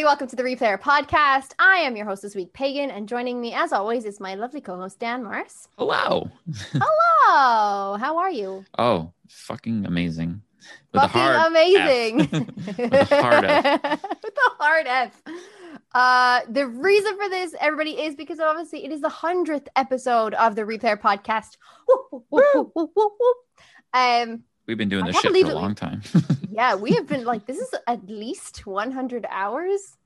Everybody, welcome to the Replayer Podcast. I am your host this week, Pagan, and joining me, as always, is my lovely co host, Dan Mars. Hello. Hello, how are you? Oh, fucking amazing. With Fucking amazing. With the hard F. With the hard F. Uh, the reason for this, everybody, is because obviously it is the 100th episode of the Replayer Podcast. Woo, woo, woo. Um, We've been doing this shit for a long time. Yeah, we have been like, this is at least 100 hours.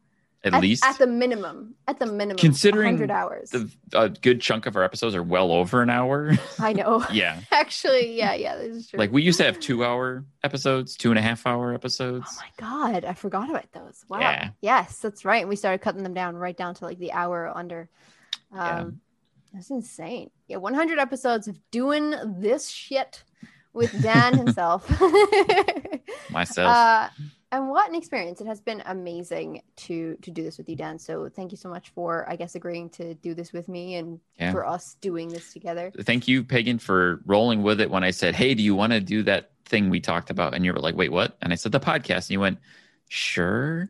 At, least At the minimum. At the minimum. Considering 100 hours. the, a good chunk of our episodes are well over an hour. I know. yeah. Actually, yeah, yeah, this is true. Like we used to have two hour episodes, two and a half hour episodes. oh my god, I forgot about those. Wow. Yeah. Yes, that's right. We started cutting them down right down to like the hour under. Um, Yeah. That's insane. Yeah, 100 episodes of doing this shit with Dan himself. Myself. uh, and what an experience! It has been amazing to to do this with you, Dan. So thank you so much for, I guess, agreeing to do this with me and Yeah. for us doing this together. Thank you, Pagan, for rolling with it when I said, Hey, do you want to do that thing we talked about? And you were like, Wait, what? And I said, The podcast. And you went, Sure.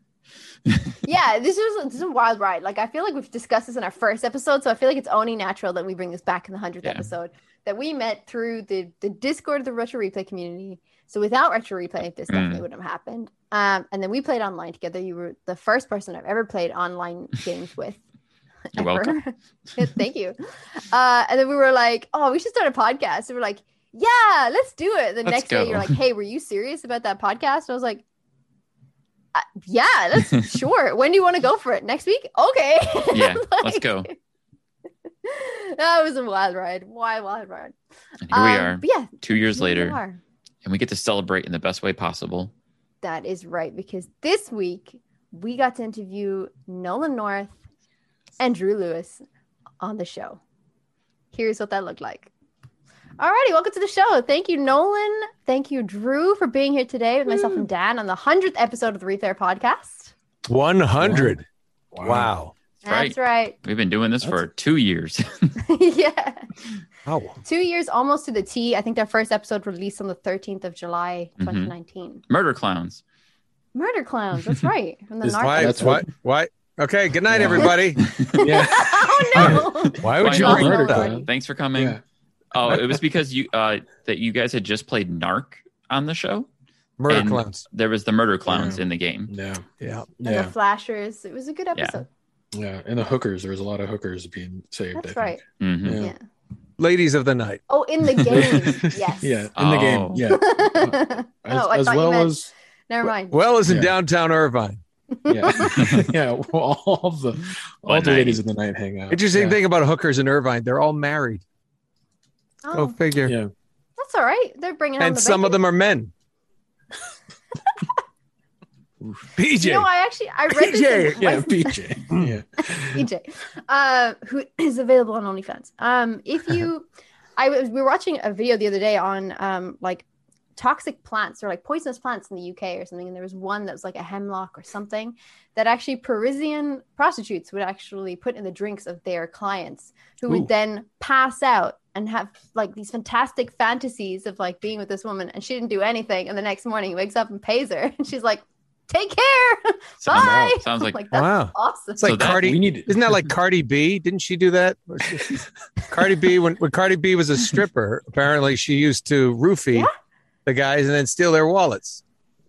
yeah, this was this is a wild ride. Like I feel like we've discussed this in our first episode, so I feel like it's only natural that we bring this back in the hundredth Yeah. episode. That we met through the the Discord of the Retro Replay community. So without Retro Replay, this Mm. definitely wouldn't have happened. Um, and then we played online together. You were the first person I've ever played online games with. You're welcome. Thank you. Uh, and then we were like, "Oh, we should start a podcast." And we're like, "Yeah, let's do it." The Let's next day, you're like, "Hey, were you serious about that podcast?" I was like, uh, "Yeah, let's sure. When do you want to go for it? Next week? Okay." Yeah, let's go. That was a wild ride. Why wild ride. And here we Um, are, yeah, two years here we later, and we get to celebrate in the best way possible. That is right because this week we got to interview Nolan North and Drew Lewis on the show. Here's what that looked like. Alrighty, welcome to the show. Thank you, Nolan. Thank you, Drew, for being here today with myself and Dan on the hundredth episode of the Replayer podcast. 100. Wow. That's right. We've been doing this for two years. yeah. Oh, Two years almost to the T. I think their first episode released on the 13th of July, Mhm. 2019. Murder clowns. Murder Clowns. That's right. From the is why, That's why, why? Okay. Good night, Yeah. everybody. Yeah. oh no. Why would Why you not? bring Murder that. Thanks for coming. Yeah. Oh, it was because you uh that you guys had just played Narc on the show. Murder clowns. There was the murder clowns Yeah. in the game. Yeah. Yeah. And Yeah. the flashers. It was a good episode. Yeah. And the hookers. There was a lot of hookers being saved. That's I right. think. Mhm. Yeah. Yeah. Ladies of the night. Oh, in the game. yes. yeah. In the Oh. game. Yeah. As, oh, as well you meant. as Never mind. Well, as in Yeah. downtown Irvine. yeah. yeah. Well, all the all One the night. ladies of the night hang out. Interesting yeah. thing about hookers in Irvine, they're all married. Go oh, figure. Yeah. that's all right. They're bringing home And the some of them are men. PJ. You know, I actually I read this PJ, in Yeah. West- PJ. Yeah. PJ, uh, who is available on OnlyFans. Um, if you, I was we were watching a video the other day on um like toxic plants or like poisonous plants in the UK or something, and there was one that was like a hemlock or something that actually Parisian prostitutes would actually put in the drinks of their clients, who Ooh. would then pass out and have like these fantastic fantasies of like being with this woman, and she didn't do anything, and the next morning he wakes up and pays her, and she's like. Take care. Sounds- Bye. sounds like- that's Wow. awesome. It's like So that- Cardi. we need Isn't that like Cardi B? Didn't she do that? Cardi B, when, when Cardi B was a stripper, apparently she used to roofie Yeah. the guys and then steal their wallets.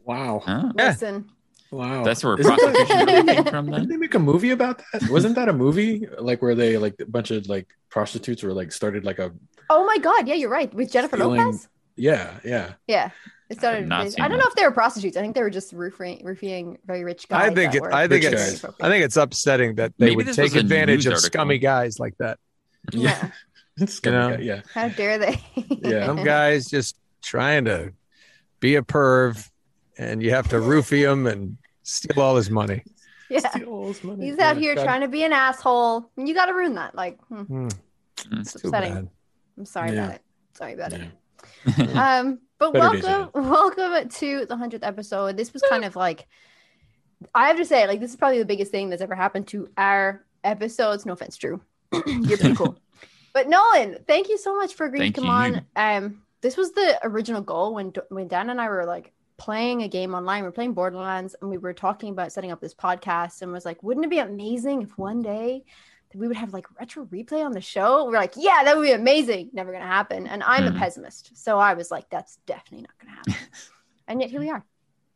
wow, Huh? Yeah. Listen, wow. That's where Isn't prostitution really came from Didn't they make a movie about that? Wasn't that a movie like where they like a bunch of like prostitutes were like started like a oh my god, yeah, you're right. With Jennifer Stealing- Lopez. yeah yeah Yeah. It started. not I don't that. know if they were prostitutes. I think they were just roofing, roofing very rich guys. I think it. I think it's. guys. I think it's upsetting that they Maybe would take advantage of article. scummy guys like that. Yeah. it's You know? be- yeah How dare they? Yeah. Some guys just trying to be a perv, and you have to roofie him and steal all his money. yeah. He's out here trying to be an asshole. And you got to ruin that. Like, hmm, Mm. it's too upsetting. bad. I'm sorry Yeah. about it. Sorry about it. Um, but Better welcome, welcome to the hundredth episode. This was kind of like, I have to say, like, this is probably the biggest thing that's ever happened to our episodes. No offense, Drew. You're pretty cool. But Nolan, thank you so much for agreeing to come you. on. Um, this was the original goal when when Dan and I were like playing a game online. We are playing Borderlands, and we were talking about setting up this podcast, and was like, wouldn't it be amazing if one day that we would have like retro replay on the show? We're like, yeah, that would be amazing. Never gonna happen. And I'm Mhm. a pessimist, so I was like, that's definitely not gonna happen. and yet here we are.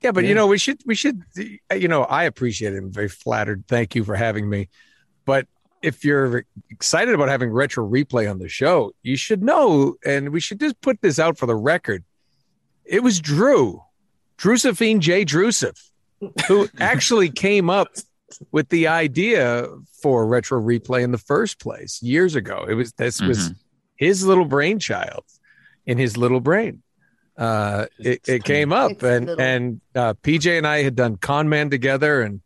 Yeah, but Yeah. you know, we should we should you know, I appreciate it. I'm very flattered. Thank you for having me. But if you're excited about having retro replay on the show, you should know, and we should just put this out for the record. It was Drew, Drusephine J. Drusef, who actually came up with the idea for retro replay in the first place years ago. It was this was Mhm. his little brainchild in his little brain. Uh, it, it came up It's and little. and uh, PJ and I had done Con Man together and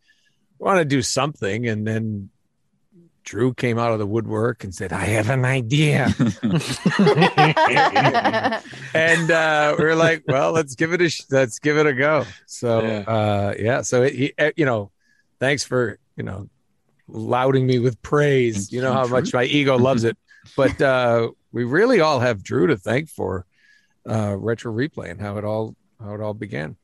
want to do something, and then Drew came out of the woodwork and said, "I have an idea," and uh, we are like, "Well, let's give it a sh- let's give it a go." So Yeah. uh, yeah, so it, he, uh, you know, thanks for you know lauding me with praise. You know how much my ego loves it, but uh, we really all have Drew to thank for uh, retro replay and how it all how it all began.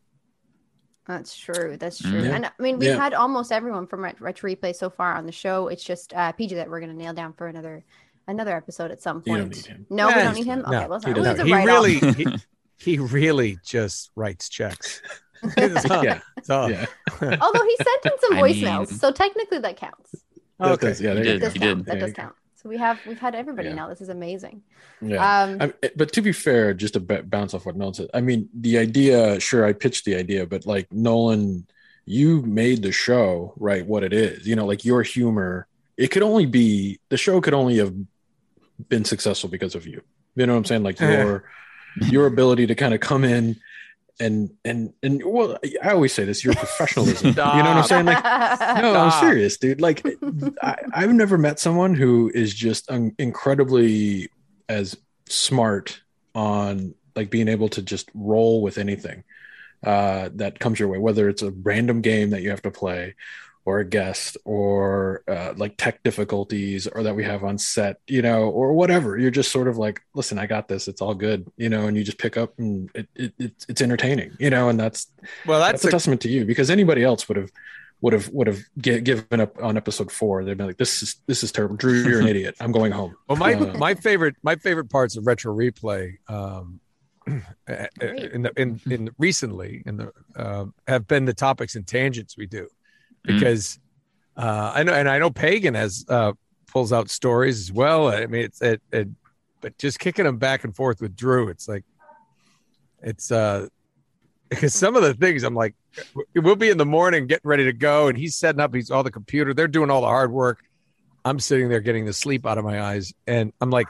That's true. That's true. Yeah. And I mean, we've Yeah. had almost everyone from Retro Replay so far on the show. It's just uh, PJ that we're going to nail down for another another episode at some You point. don't need him. No, we don't need him. no, Okay, well, he it was No, a he write-off. really he, he really just writes checks. That's all. yeah That's all. yeah Although he sent in some I voicemails, mean- so technically that counts. That Okay. does- yeah He did, he did. That There does count. So we have we've had everybody Yeah. now. This is amazing. yeah Um, I, but to be fair, just to b- bounce off what Nolan said, I mean, the idea, sure, I pitched the idea, but like Nolan, you made the show, right? What it is, you know, like your humor, it could only be, the show could only have been successful because of you. You know what I'm saying? Like your, your ability to kind of come in and, and, and, well, I always say this, your professionalism. you know what I'm saying? Like, no, I'm serious, dude. Like, I, I've never met someone who is just um, incredibly as smart on like being able to just roll with anything uh, that comes your way, whether it's a random game that you have to play, or a guest, or uh, like tech difficulties, or that we have on set, you know, or whatever. You're just sort of like, listen, I got this. It's all good, you know, and you just pick up and it, it, it's it's entertaining, you know, and that's Well, that's, that's a, a, testament to you because anybody else would have would have would have gi- given up on episode four. They'd been like, "This is this is terrible, Drew. You're an idiot. I'm going home." well. My Uh, my favorite my favorite parts of retro replay. Um, in the in in recently in the um have been the topics and tangents we do Mm. because uh i know and i know pagan has uh pulls out stories as well. I mean it's it, it but just kicking them back and forth with drew it's like it's uh because some of the things i'm like we'll be in the morning getting ready to go and he's setting up he's all the computer they're doing all the hard work. I'm sitting there getting the sleep out of my eyes and i'm like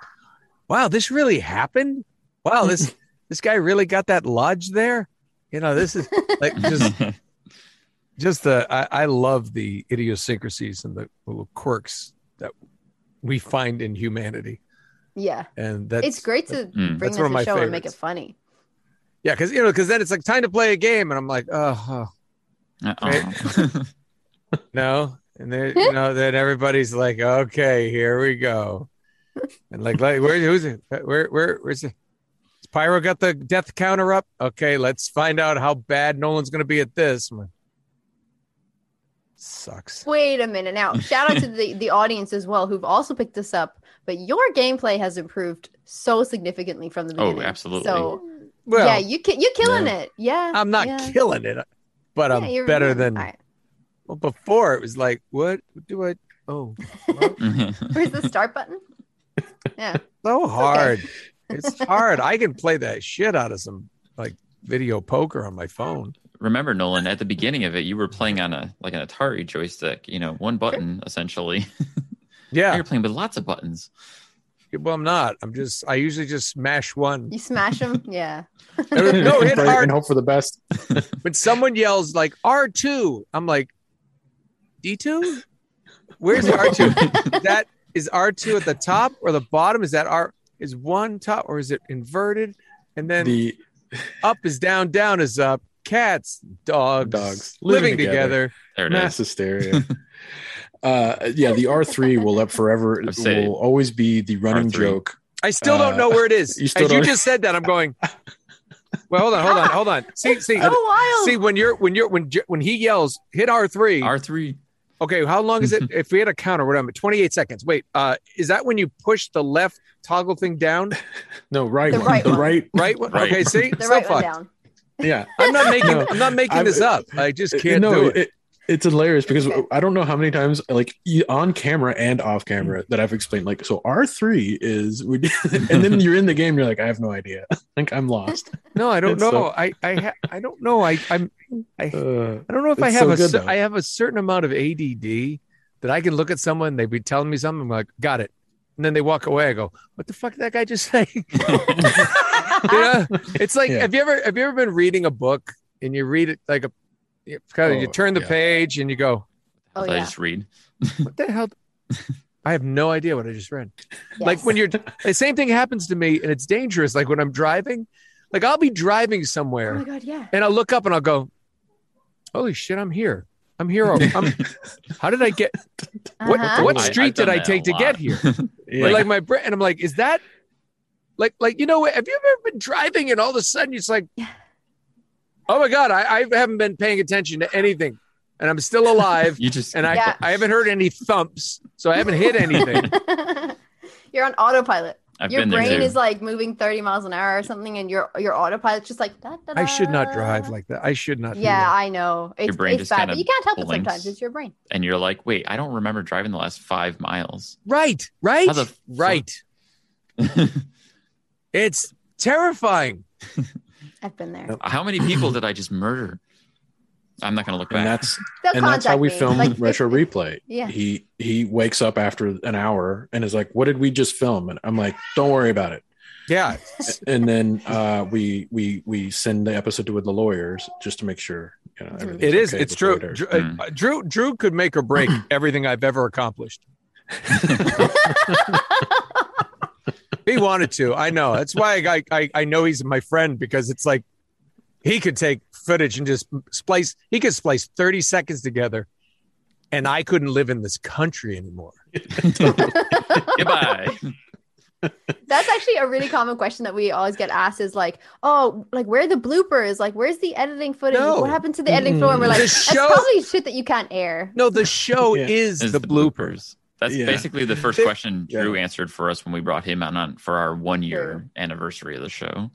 wow this really happened? Wow this this guy really got that lodge there? You know this is like just just the I, I love the idiosyncrasies and the little quirks that we find in humanity. Yeah, and that's it's great to Mm. bring That's this one to my show and make it funny. yeah because you know because then it's like time to play a game and i'm like oh, Uh-oh. no? And then you know then everybody's like okay here we go. And like like where who's it? Where where where's it? Has pyro got the death counter up? Okay let's find out how bad nolan's going to be at this. Like, Sucks. Wait a minute now. Shout out to the, the audience as well who've also picked this up. But your gameplay has improved so significantly from the oh, beginning. Oh, absolutely. So Well, yeah, you ki- you're killing Yeah. it. Yeah. I'm not yeah. killing it, but Yeah, I'm you're- better yeah. than. All right. Well, before it was like, what do I? Oh, Where's the start button? Yeah. so hard. It's hard. I can play that shit out of some like video poker on my phone. Remember, Nolan, at the beginning of it, you were playing on a like an Atari joystick, you know, one button essentially. Yeah. You're playing with lots of buttons. Well, I'm not. I'm just. I usually just smash one. You smash them. Yeah. no, hit Pray hard. and hope for the best. When someone yells like R2, I'm like, D2? Where's R2? That is R2 at the top or the bottom? Is that R is one top or is it inverted? And then The up is down, down is up. Cats, dogs, Dogs living, living together. There it mass is. hysteria. uh, yeah, the R three will up forever. I'd will always be the running R3. joke. I still don't Uh, know where it is. you still As you don't- just said that, I'm going. Well, hold on, hold on, hold on. See, see, So wild. see. When you're when you're when when he yells, hit R three. R3. Okay, how long is it? if we had a counter, what am 28 seconds. Wait, uh, is that when you push the left toggle thing down? No, right The one. right the one. right. Right? one? Right. Okay, see, the so right one fucked. down. Yeah. I'm not making. No. I'm not making I'm- this up. I just can't no, do it. It's hilarious because I don't know how many times, like on camera and off camera, that I've explained. Like, so R three is, and then you're in the game. You're like, I have no idea. like, I'm lost. No, I don't It's know. so- I I ha- I don't know. I I'm I Uh, I don't know if I have so a though. I have a certain amount of ADD that I can look at someone, They'd be telling me something, I'm like, got it, and then they walk away. I go, what the fuck did that guy just say? you know, it's like Yeah. have you ever have you ever been reading a book and you read it like a you kind of you Oh, turn the yeah. page and you go, Oh I just read. what the hell? I have no idea what I just read. Yes. Like when you're the same thing happens to me and it's dangerous. Like when I'm driving, like I'll be driving somewhere. Oh somewhere my god. Yeah. and I'll look up and I'll go, "Holy shit, I'm here! I'm here! I'm, how did I get? What Uh-huh. what street I've did I take to get here? yeah. Like my brain, and I'm like, is that like like you know? Have you ever been driving and all of a sudden it's like, Yeah. oh my god, I, I haven't been paying attention to anything, and I'm still alive, You just and I Yeah. I haven't heard any thumps, so I haven't hit anything. You're on autopilot. I've your brain too. is like moving 30 miles an hour or something, and your your autopilot's just like. Da, da, I should not drive like that. I should not. Yeah. I know. It's, brain it's just bad, kinda but you can't help it sometimes. It's your brain. and you're like, wait, I don't remember driving the last five miles. right, right, How the fuck? right. It's terrifying. I've been there. How many people did I just murder? I'm not going to look and back. that's They'll and that's how we me. film Like, retro replay. Yeah. He he wakes up after an hour and is like, "What did we just film?" And I'm like, "Don't worry about it." Yeah, And then uh, we we we send the episode to with the lawyers just to make sure you know it is. okay It's true. it. Drew, Mm. uh, Drew Drew could make or break everything I've ever accomplished. he wanted to. I know. That's why I, I I know he's my friend because it's like he could take footage and just splice. He could splice thirty seconds together, and I couldn't live in this country anymore. Goodbye. That's actually a really common question that we always get asked is like, oh, like where are the bloopers? Like where's the editing footage? No. what happened to the editing floor? And we're like, The that's show- probably shit that you can't air. No, the show Yeah. is Is the, bloopers. That's Yeah. basically the first They- question Yeah. Drew answered for us when we brought him on, on for our one year True. anniversary of the show.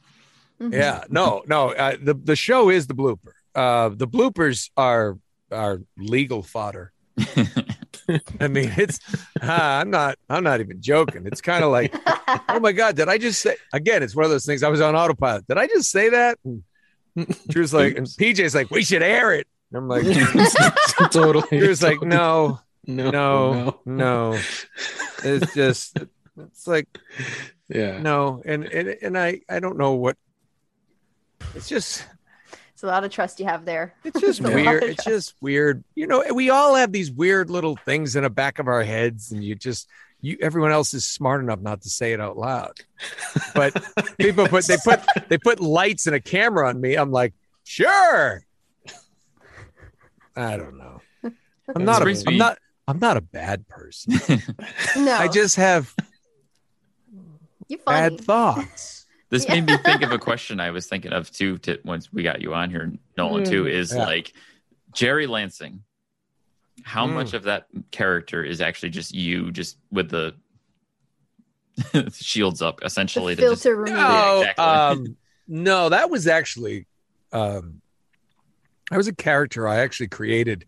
Mhm. Yeah, no, no. Uh, the the show is the blooper. Uh, the bloopers are are legal fodder. I mean, it's ah, I'm not I'm not even joking. It's kind of like, oh my god, did I just say again? It's one of those things. I was on autopilot. Did I just say that? And Drew's like, and PJ's like, we should air it. And I'm like, totally. Drew's like, no, no, no, no. It's just, it's like Yeah. no, and and and I I don't know what. It's just It's a lot of trust you have there. It's just It's weird. It's just weird. You know, we all have these weird little things in the back of our heads, and you just you everyone else is smart enough not to say it out loud. But people put they put they put lights and a camera on me. I'm like, sure. I don't know. I'm not a, brings I'm not I'm not a bad person. No, I just have you're bad thoughts. This Yeah. made me think of a question I was thinking of too. To once we got you on here, Nolan too, is Yeah. like Jerry Lansing. How Mm. much of that character is actually just you, just with the shields up, essentially? The to just- filter remover. Yeah, exactly. um, no, that was actually um, that was a character I actually created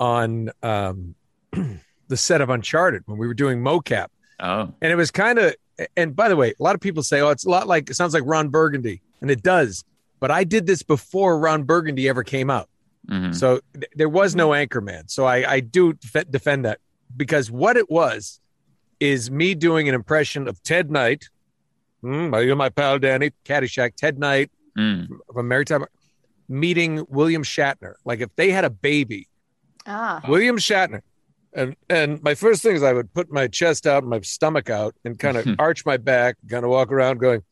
on um, the set of Uncharted when we were doing mocap, oh, and it was kind of. And by the way, a lot of people say, "Oh, it's a lot like it sounds like Ron Burgundy," and it does. But I did this before Ron Burgundy ever came out. mhm. So th- there was no Anchorman. So I, I do def- defend that because what it was is me doing an impression of Ted Knight. Mm, you're my pal, Danny. Caddyshack. Ted Knight Mm. from Maritime meeting William Shatner. Like if they had a baby, Ah. William Shatner. And and my first thing is I would put my chest out, my stomach out, and kind of arch my back, kind of walk around going,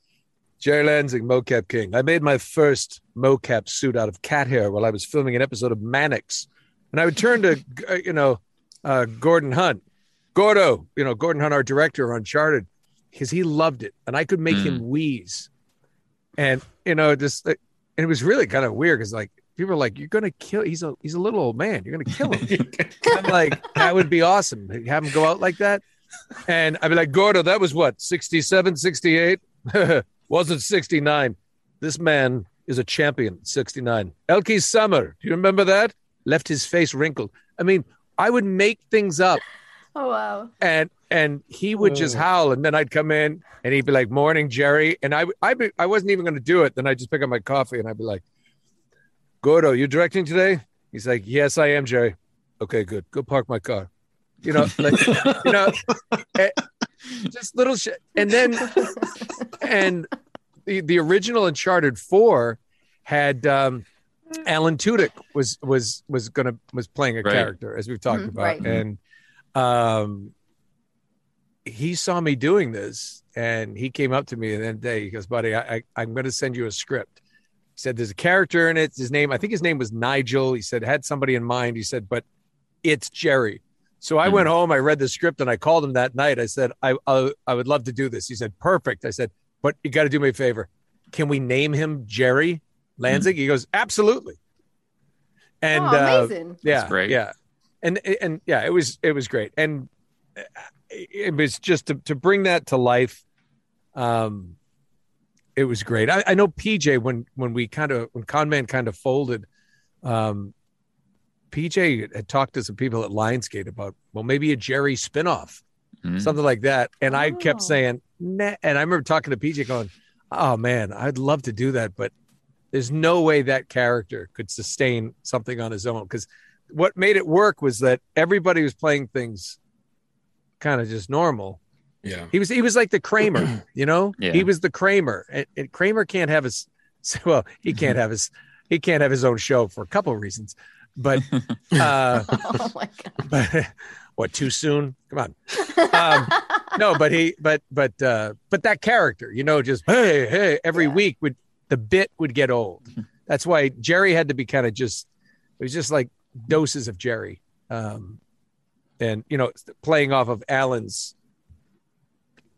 Jerry Lansing, mocap king. I made my first mocap suit out of cat hair while I was filming an episode of Mannix. And I would turn to, uh, you know, uh, Gordon Hunt, Gordo, you know, Gordon Hunt, our director of Uncharted, because he loved it. And I could make him wheeze. And, you know, just, uh, and it was really kind of weird because, like, people are like, you're going to kill, he's a, he's a little old man. You're going to kill him. I'm like, that would be awesome. Have him go out like that. And I'd be like, Gordo, that was what, 67, 68? Wasn't 69. This man is a champion, 69. Elke Sommer, do you remember that? Left his face wrinkled. I mean, I would make things up Oh wow. and and he would just oh. howl and then I'd come in and he'd be like, morning, Jerry. And I, I, be, I wasn't even going to do it. Then I'd just pick up my coffee and I'd be like, Gordo, you're directing today? He's like, yes, I am, Jerry. Okay, good. Go park my car. You know, like, you know, eh, just little shit. And then, and the, the original Uncharted 4 had, um, Alan Tudyk was was was gonna was playing a Right. character as we've talked Mhm, about, right. and um, he saw me doing this, and he came up to me and then day he goes, "Buddy, I, I I'm going to send you a script." He said, "There's a character in it. His name, I think his name was Nigel." He said had somebody in mind. He said, "But it's Jerry." So I Mhm. went home, I read the script, and I called him that night. I said, I, I I would love to do this." He said, "Perfect." I said, "But you got to do me a favor. Can we name him Jerry Lansing?" He goes, "Absolutely." And oh, uh, amazing. yeah, great. yeah, and and yeah, it was it was great, and uh, it was just to to bring that to life. Um, it was great. I, I know PJ when when we kind of when Conman kind of folded, um, PJ had talked to some people at Lionsgate about well maybe a Jerry spinoff, Mhm. something like that, and I kept Oh. saying nah, and I remember talking to PJ going, oh man, I'd love to do that, but there's no way that character could sustain something on his own because what made it work was that everybody was playing things kind of just normal Yeah. he was he was like the kramer you know Yeah. he was the kramer and, and kramer can't have his well he can't have his he can't have his own show for a couple of reasons but uh oh my god. but what too soon come on um, no but he but but uh but that character you know just hey hey every Yeah. week would the bit would get old that's why jerry had to be kind of just it was just like doses of jerry um and you know playing off of alan's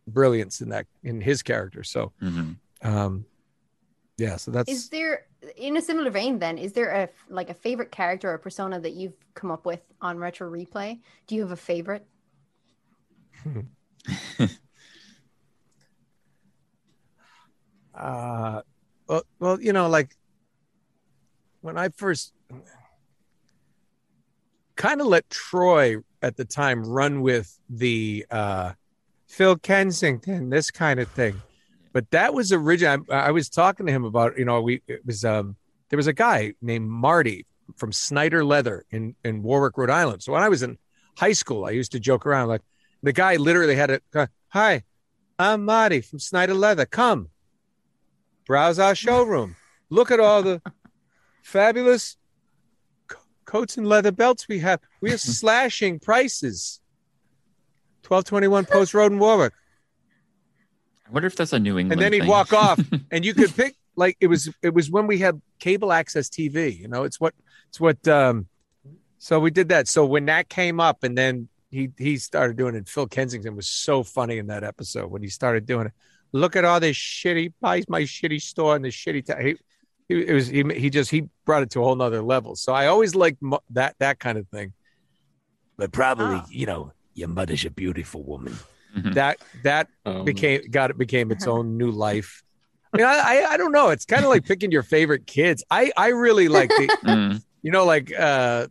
brilliance in that in his character so Mhm. um yeah so that's Is there in a similar vein then, is there a like a favorite character or persona that you've come up with on retro replay? Do you have a favorite? Uh, well, well, you know, like when I first kind of let Troy at the time run with the uh, Phil Kensington, this kind of thing. But that was original. I, I was talking to him about, you know, we it was um there was a guy named Marty from Snyder Leather in in Warwick, Rhode Island. So when I was in high school, I used to joke around like the guy literally had a hi, I'm Marty from Snyder Leather. Come, browse our showroom. Look at all the fabulous co- coats and leather belts we have. We are slashing prices. Twelve twenty one Post Road in Warwick, I wonder if that's a New England. and then he'd thing. walk off, and you could pick like it was. It was when we had cable access TV. You know, it's what it's what. um So we did that. So when that came up, and then he he started doing it. Phil Kensington was so funny in that episode when he started doing it. Look at all this shit. He buys my shitty store and the shitty. ta- he, he it was he, he just he brought it to a whole nother level. So I always liked mo- that that kind of thing. but probably, Oh. you know, your mother's a beautiful woman. Mhm. That that Um, became got it became its own new life. I mean, I I, I don't know. It's kind of like picking your favorite kids. I I really like the Mm. you know like uh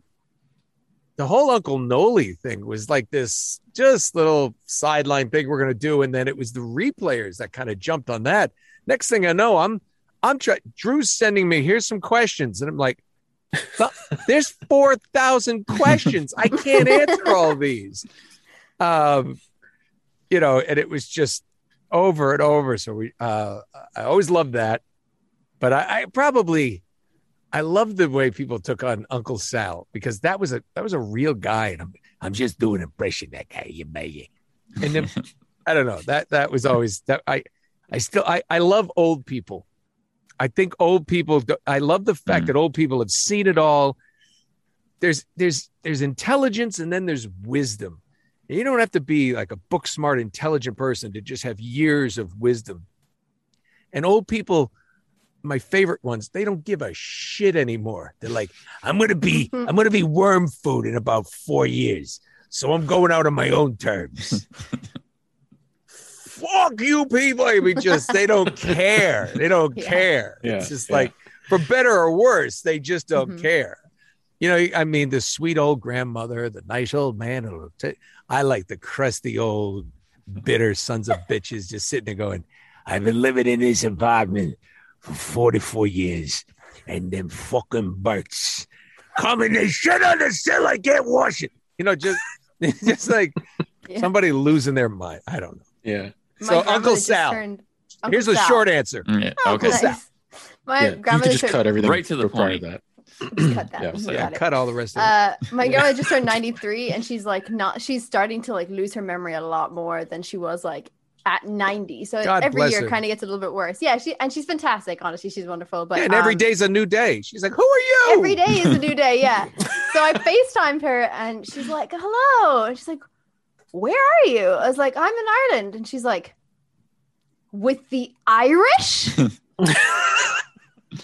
the whole Uncle Noli thing was like this just little sideline thing we're gonna do, and then it was the replayers that kind of jumped on that. Next thing I know, I'm I'm trying. Drew's sending me here's some questions, and I'm like, "Th- there's four thousand questions. I can't answer all these. Um, you know, and it was just over and over. So we, uh, I always loved that, but I, I probably, I love the way people took on Uncle Sal because that was a that was a real guy, and I'm I'm just doing impression that guy you made. And then I don't know that that was always that I I still I I love old people. I think old people. do- I love the fact Mhm. that old people have seen it all. There's there's there's intelligence and then there's wisdom. And you don't have to be like a book smart, intelligent person to just have years of wisdom. And old people, my favorite ones, they don't give a shit anymore. They're like, I'm gonna be I'm gonna be worm food in about four years, so I'm going out on my own terms. Fuck you, people! I mean, just they don't care. They don't Yeah. care. Yeah, it's just yeah. like, for better or worse, they just don't Mhm. care. You know, I mean, the sweet old grandmother, the nice old man. who'll ta- I like the crusty old, bitter sons of bitches just sitting there going, I've been living in this apartment for 44 years, and them fucking birds come and they shit on the sill. I can't wash it. You know, just, just like Yeah. somebody losing their mind. I don't know. yeah. My So, Uncle Sal. turned- Uncle Here's the Sal. short answer. Mm, yeah, Oh, okay. nice. My yeah. You grandmother just cut everything Right to the prior point. that. Just cut that. Yeah. You So, got. Cut all the rest of it. Uh, my grandmother just turned 93 and she's like not she's starting to like lose her memory a lot more than she was like at 90 so God every year kind of gets a little bit worse yeah she and she's fantastic honestly she's wonderful but and every um, day's a new day. She's like, Who are you? every day is a new day yeah so i facetimed her and she's like hello and she's like where are you i was like i'm in ireland and she's like with the irish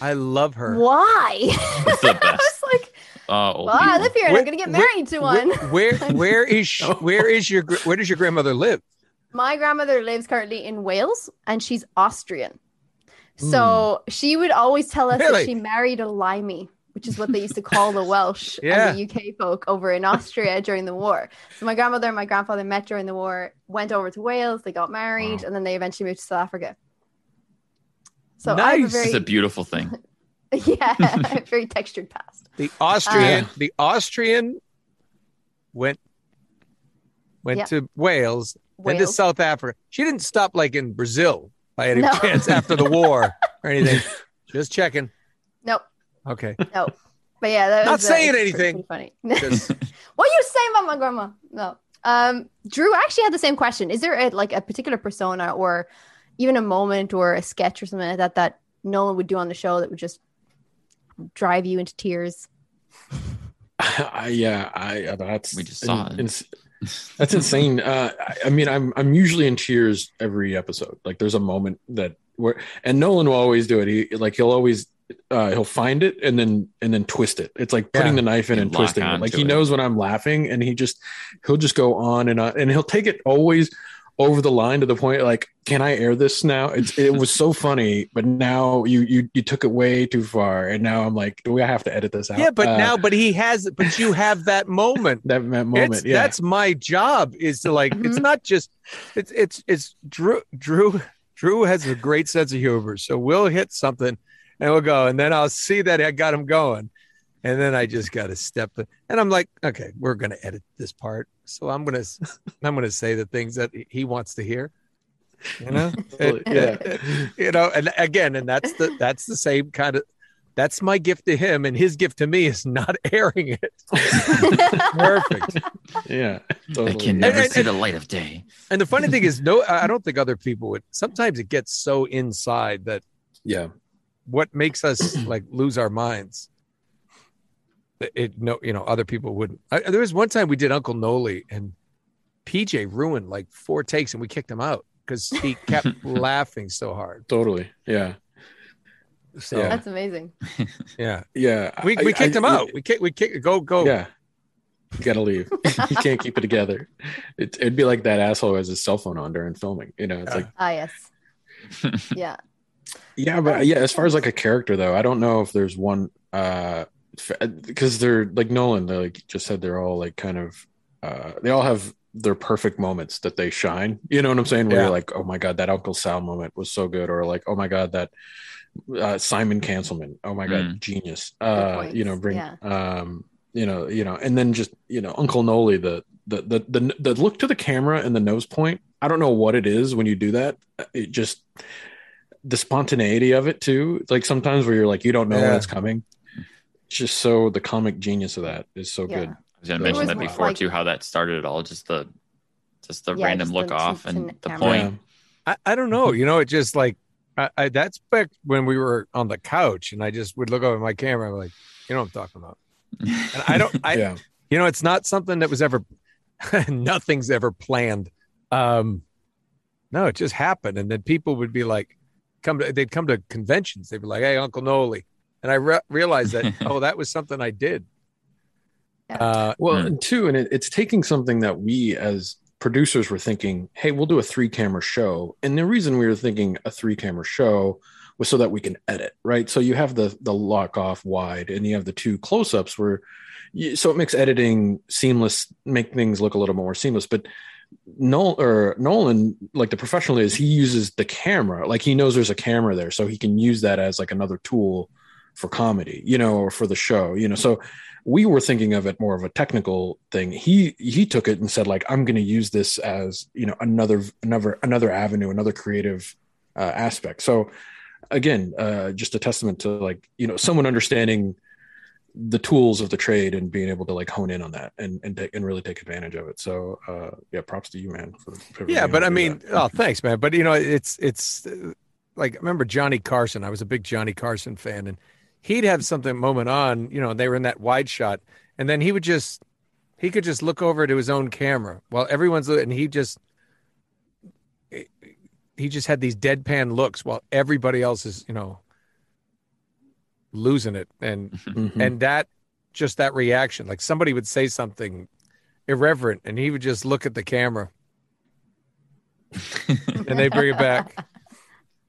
I love her. why It's the i best. was like Oh, old well i people. live here and Where- i'm gonna get where- married to one Where, where, where is she, where is your gr- where does your grandmother live? my grandmother lives currently in Wales and she's Austrian. Hmm. So she would always tell us Really? that she married a limey, which is what they used to call the Welsh Yeah. and the UK folk over in Austria during the war. So my grandmother and my grandfather met during the war, went over to Wales, they got married, Wow. and then they eventually moved to South Africa. So I have a Nice. very It's a beautiful thing. yeah, very textured past. The Austrian, Uh, the Austrian went went Yeah. to Wales, then to South Africa. She didn't stop like in Brazil by any No. chance after the war or anything. Just checking. Nope, Okay. no. But yeah, that Not was, uh, saying it's anything. funny. Just What are you saying about my grandma? No. Um, Drew actually had the same question. Is there a, like a particular persona or even a moment or a sketch or something like that that Nolan would do on the show that would just drive you into tears? I, yeah, I uh, that's We just saw it. ins- that's insane. Uh, I, I mean, I'm I'm usually in tears every episode. Like, there's a moment that where, and Nolan will always do it. He like he'll always uh, he'll find it and then and then twist it. It's like putting Yeah. the knife in You and twisting it. Like he it. knows when I'm laughing, and he just he'll just go on and on, and he'll take it always over the line to the point like can i air this now it's it was so funny but now you you you took it way too far and now i'm like do we have to edit this out yeah, but Uh, now, but he has, but you have that moment. that, that moment It's- yeah That's my job is to like, it's Mhm. not just, it's, it's, it's Drew, Drew, Drew has a great sense of humor. So we'll hit something and we'll go, and then I'll see that I got him going. And then I just got to step in. And I'm like, okay, we're going to edit this part. So I'm going to, I'm going to say the things that he wants to hear, you know? Totally, yeah. you know, and again, and that's the, that's the same kind of, that's my gift to him. And his gift to me is not airing it. Perfect. yeah They totally. can never And- and- see the light of day. And the funny thing is, no, I I don't think other people would. Sometimes it gets so inside that yeah what makes us like lose our minds. That It no, you know, other people wouldn't. I, there was one time we did Uncle Noli, and PJ ruined like four takes, and we kicked him out because he kept laughing so hard. totally yeah So Yeah. yeah, That's amazing. yeah yeah we, we kicked I- him out. We kicked we kicked go go. yeah You gotta leave. you can't keep it together. It, it'd be like that asshole who has his cell phone on during filming. You know, it's Yeah. like Ah, yes. Yeah. Yeah, but yeah, as far as like a character though, I don't know if there's one uh because they're like Nolan, they like just said they're all like kind of uh they all have their perfect moments that they shine. You know what I'm saying? Where Yeah. you're like, oh my god, that Uncle Sal moment was so good, or like, oh my god, that uh Simon Cancelman, oh my god, Mm. genius. Uh you know, bring yeah. um you know, you know, and then just you know, Uncle Noli, the the the the the look to the camera and the nose point. I don't know what it is when you do that. It just the spontaneity of it too. Like sometimes where you're like, you don't know when it's coming. It's just so the comic genius of that is so Yeah. good. I was gonna mention was that before like- too, how that started it all. Just the just the Yeah, random just look the off to- to and the camera. point. Yeah. I, I don't know. You know, it just like I, I that's back when we were on the couch, and I just would look over my camera, I'm like, you know what I'm talking about. And I don't. I yeah. you know, it's not something that was ever. nothing's ever planned. Um, no, it just happened, and then people would be like, come to they'd come to conventions. They'd be like, "Hey, Uncle Noli," and I re- realized that oh, that was something I did. Yeah. Uh, Well, Hmm. and two, and it, it's taking something that we as producers were thinking, hey, we'll do a three camera show. And the reason we were thinking a three camera show was so that we can edit, right? So you have the the lock off wide, and you have the two close ups where, you, so it makes editing seamless, make things look a little more seamless. But Nolan or Nolan, like the professional is, he uses the camera, like he knows there's a camera there, so he can use that as like another tool for comedy, you know, or for the show, you know. So we were thinking of it more of a technical thing. He he took it and said like, I'm going to use this as you know another another another avenue, another creative uh, aspect. So again, uh, just a testament to like you know someone understanding the tools of the trade and being able to like hone in on that and and, and really take advantage of it. So uh, yeah, props to you, man. For, for yeah, but I mean, that. oh, thanks, man. But you know, it's it's like remember Johnny Carson. I was a big Johnny Carson fan, and he'd have something moment on, you know, and they were in that wide shot, and then he would just he could just look over to his own camera while everyone's and he just he just had these deadpan looks while everybody else is, you know, losing it, and Mhm. and that just that reaction, like somebody would say something irreverent, and he would just look at the camera and they bring it back.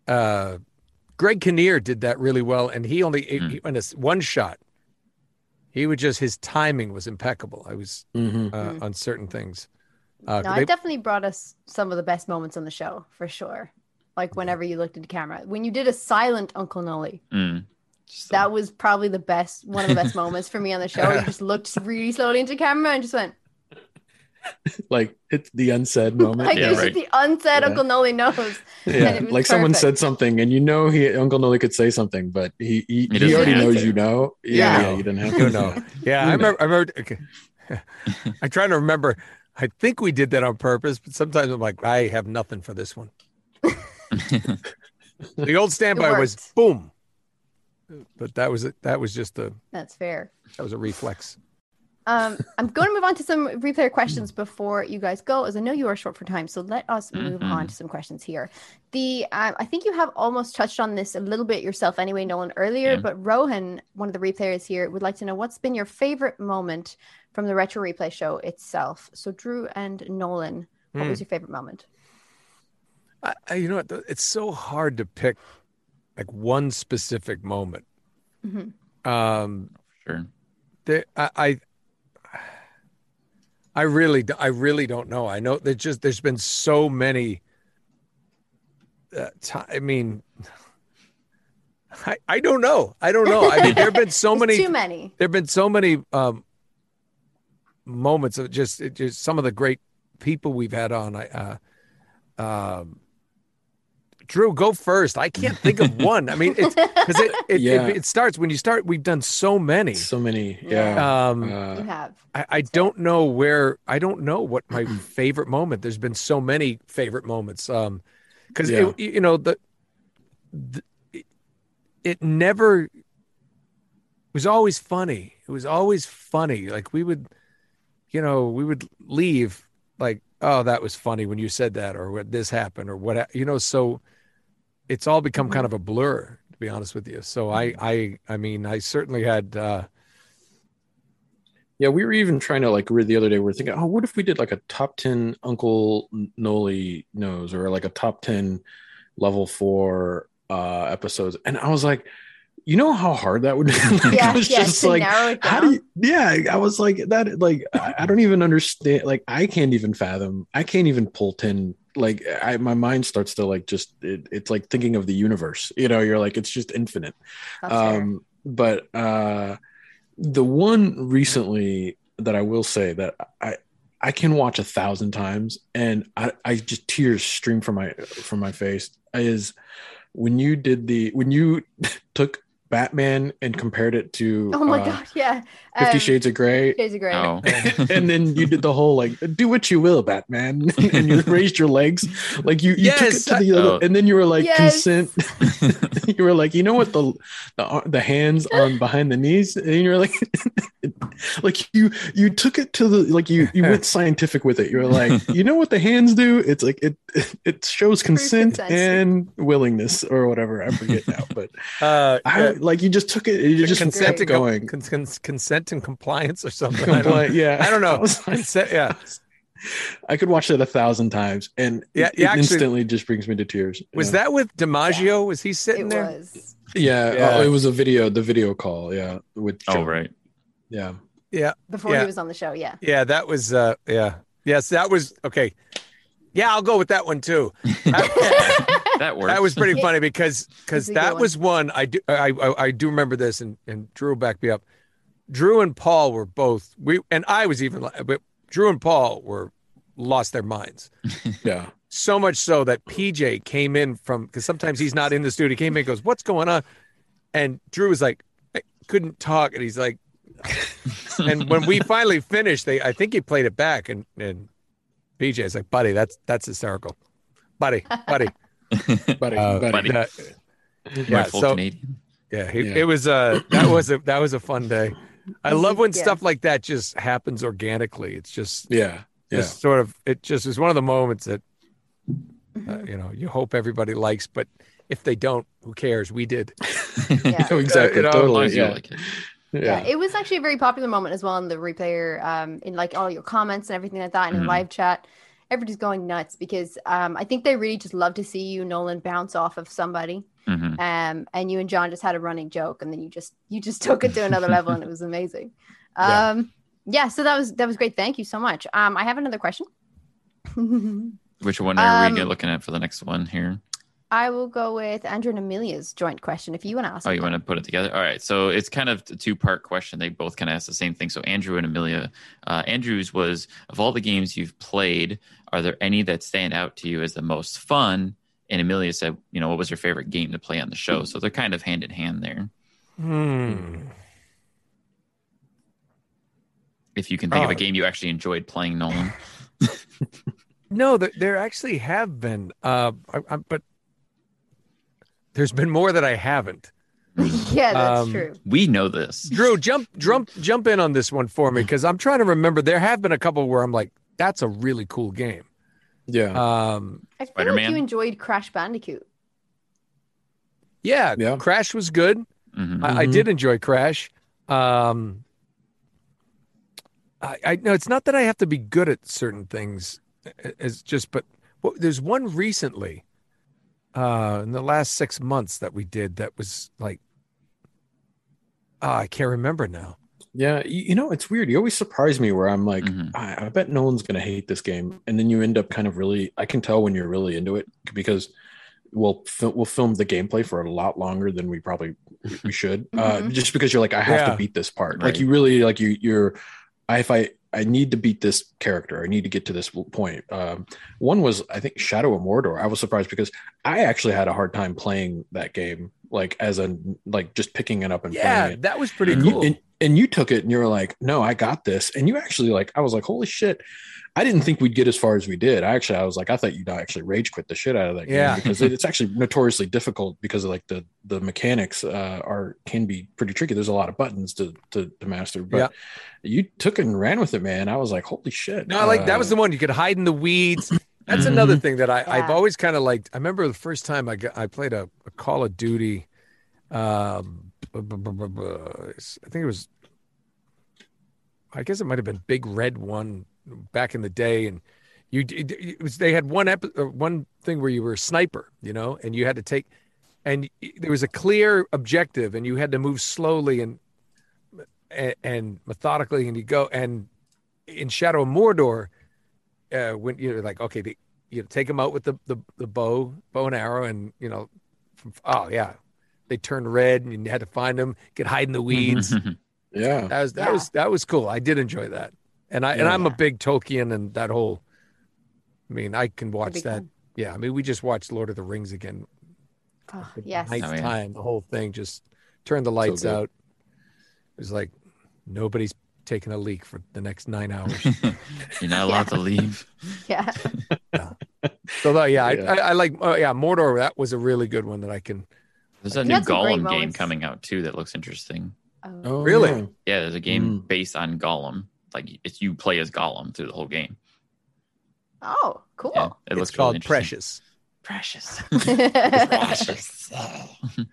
Uh, Greg Kinnear did that really well, and he only he, in a s- one shot. He would just his timing was impeccable. I was Mhm. uh, Mm. on certain things. Uh, No, they- it definitely brought us some of the best moments on the show for sure. Like whenever you looked at the camera, when you did a silent Uncle Noli, Mm. Just that was probably the best, one of the best moments for me on the show. You just looked really slowly into camera and just went like it's the unsaid moment. like Yeah, it right. the unsaid Yeah. Uncle Noli knows. yeah it was like someone said something and you know he uncle noli could say something but he he, He he, already knows to. you know Yeah. yeah, yeah you didn't have to know, yeah, I remember. I remember. Okay. I'm trying to remember. I think we did that on purpose, but sometimes I'm like, I have nothing for this one. The old standby was boom, but that was that was just a That's fair. that was a reflex. Um, I'm going to move on to some replayer questions before you guys go, as I know you are short for time. So let us move on Mhm. to some questions here. The uh, I think you have almost touched on this a little bit yourself, anyway, Nolan earlier. Yeah. But Rohan, one of the replayers here, would like to know what's been your favorite moment from the retro replay show itself. So Drew and Nolan, what Hmm. was your favorite moment? I, I, you know what? It's so hard to pick like one specific moment. Mhm. Um, sure. there, I, I, I really, I really don't know. I know there's just there's been so many. Uh, ti I mean, I, I don't know. I don't know. I mean, there have been so many. too many. there have been so many um, moments of just just some of the great people we've had on. I, uh, um, Drew, go first. I can't think of one. I mean, it's because it it, Yeah. it it starts when you start. We've done so many. so many Yeah. yeah Um, you uh, have. I, I don't know where. I don't know what my favorite moment. There's been so many favorite moments. Um, because Yeah. you know the, the it, it never it was always funny. It was always funny. Like we would, you know, we would leave like, oh, that was funny when you said that, or what this happened, or what you know. So it's all become kind of a blur, to be honest with you. So I, I, I mean, I certainly had. uh Yeah, we were even trying to like read the other day. We are thinking, oh, what if we did like a top ten Uncle Noli knows or like a top ten level four uh episodes? And I was like, you know how hard that would be. like, Yeah, I was yeah, just like, how do you? Yeah, I was like that. Like I, don't even understand. Like I can't even fathom. I can't even pull ten. Like I, my mind starts to like just. It, it's like thinking of the universe. You know, you're like it's just infinite That's fair. um but uh the one recently that i will say that i i can watch a thousand times and i i just tears stream from my from my face is when you did the when you took batman and compared it to oh my uh, god, yeah. 50 Um, shades of gray Shades of Grey. Oh, and then you did the whole like do what you will batman and you raised your legs like you, you took it Yes, to the other Oh. and then you were like Yes. consent you were like you know what the the, the hands on behind the knees and you're like like you you took it to the like you you went scientific with it you're like you know what the hands do it's like it it shows consent consent. and willingness or whatever i forget now but Uh, i like you just took it you just consent kept and com- going con- con- consent and compliance or something. I don't, yeah I don't know. was Consent, yeah. I could watch that a thousand times, and Yeah, it, it actually- instantly just brings me to tears. Was yeah. that with DiMaggio? Was he sitting It there? was. Yeah, Yeah. oh, it was a video, the video call. Yeah, with oh right. Yeah, yeah. Before Yeah. he was on the show, yeah. Yeah, that was. uh Yeah, yes, that was okay. Yeah, I'll go with that one too. That, That works. that was pretty funny because because It's a good that was one I do I, I I do remember this and and Drew will back me up. Drew and Paul were both we and I was even but Drew and Paul were lost their minds. yeah, so much so that PJ came in from because sometimes he's not in the studio. He came in and goes, "What's going on?" And Drew was like, I couldn't talk, and he's like, and when we finally finished, they I think he played it back, and and PJ's like, "Buddy, that's that's hysterical, buddy, buddy." buddy, Uh, buddy. buddy. Uh, yeah, so Canadian. yeah, he, Yeah. it was uh that was a that was a fun day. I love when yeah. stuff like that just happens organically. It's just yeah, yeah, just sort of it just is one of the moments that Mm-hmm. uh, you know you hope everybody likes but if they don't who cares we did Yeah. Exactly, you know, totally. as you Yeah, like it. yeah. yeah, it was actually a very popular moment as well in the replayer um in like all your comments and everything like that and in Mhm. live chat everybody's going nuts because um i think they really just love to see you nolan bounce off of somebody Mhm. um and you and john just had a running joke and then you just you just took it to another level and it was amazing Yeah. um yeah so that was that was great thank you so much um i have another question Which one are Um, we looking at for the next one here? I will go with andrew and amelia's joint question if you want to ask Oh, you want to put it together? All right. So it's kind of a two part question. They both kind of ask the same thing. So Andrew and Amelia. Uh, Andrew's was of all the games you've played, are there any that stand out to you as the most fun? And Amelia said, you know, what was your favorite game to play on the show? So they're kind of hand in hand there. hmm. If you can think of a game you actually enjoyed playing, Nolan. no there, there actually have been uh I, I, but there's been more that i haven't yeah that's Um, true We know this. drew jump jump jump in on this one for me because i'm trying to remember there have been a couple where i'm like that's a really cool game yeah. um i feel like Spider-Man? you enjoyed crash bandicoot yeah, Yeah. crash was good Mhm. I, I Mhm. did enjoy Crash. Um, I, I no, it's not that I have to be good at certain things. It's just, but well, there's one recently, uh, in the last six months that we did that was like, ah, I can't remember now. Yeah, you, you know, it's weird. You always surprise me where I'm like, Mhm. I, I bet no one's gonna hate this game, and then you end up kind of really. I can tell when you're really into it because we'll fil- we'll film the gameplay for a lot longer than we probably we should, uh, Mhm. just because you're like, I have Yeah. to beat this part. Right. Like you really like you you're. I, if I I need to beat this character, I need to get to this point. Um, one was I think Shadow of Mordor. I was surprised because I actually had a hard time playing that game, like as a like just picking it up and Yeah, playing it. that was pretty and cool. you and, and you took it and you were like no i got this. And you actually like i was like holy shit. I didn't think we'd get as far as we did. I actually i was like i thought you'd actually rage quit the shit out of that game. Yeah. because it- it's actually notoriously difficult because of like the the mechanics uh are can be pretty tricky. There's a lot of buttons to to, to master. But Yeah. you took it and ran with it man. I was like holy shit. No, like that was the Uh, one. You could hide in the weeds. That's another thing that I, I've always kind of liked. I remember the first time I got, I played a, a Call of Duty. Um, I think it was I guess it might have been Big Red one back in the day, and you it, it was they had one epi- uh, one thing where you were a sniper, you know, and you had to take, and there was a clear objective, and you had to move slowly and and, and methodically, and you go and in Shadow of Mordor, uh, when you're like, okay, the, you take them out with the, the the bow bow and arrow, and you know, from, oh yeah, they turn red, and you had to find them, get hide in the weeds. Yeah. That was that Yeah. was that was cool. I did enjoy that, and I and I'm a big Tolkien and that whole. I mean, I can watch that. fan. Yeah, I mean, we just watched Lord of the Rings again. Oh, the yes. ninth Oh, yeah. time, the whole thing just turned the lights good. out. It was like nobody's taking a leak for the next nine hours. You're not allowed to leave. Yeah. so though, yeah, Yeah. I, I, I like. Oh, yeah, Mordor. That was a really good one that I can. There's a new had Gollum game coming out too that looks interesting. Oh. Oh, Really? yeah. Yeah, there's a game Mm. based on Gollum. Like it's you play as Gollum through the whole game. Oh, cool. Yeah, it it's looks called really interesting. Precious. Precious. that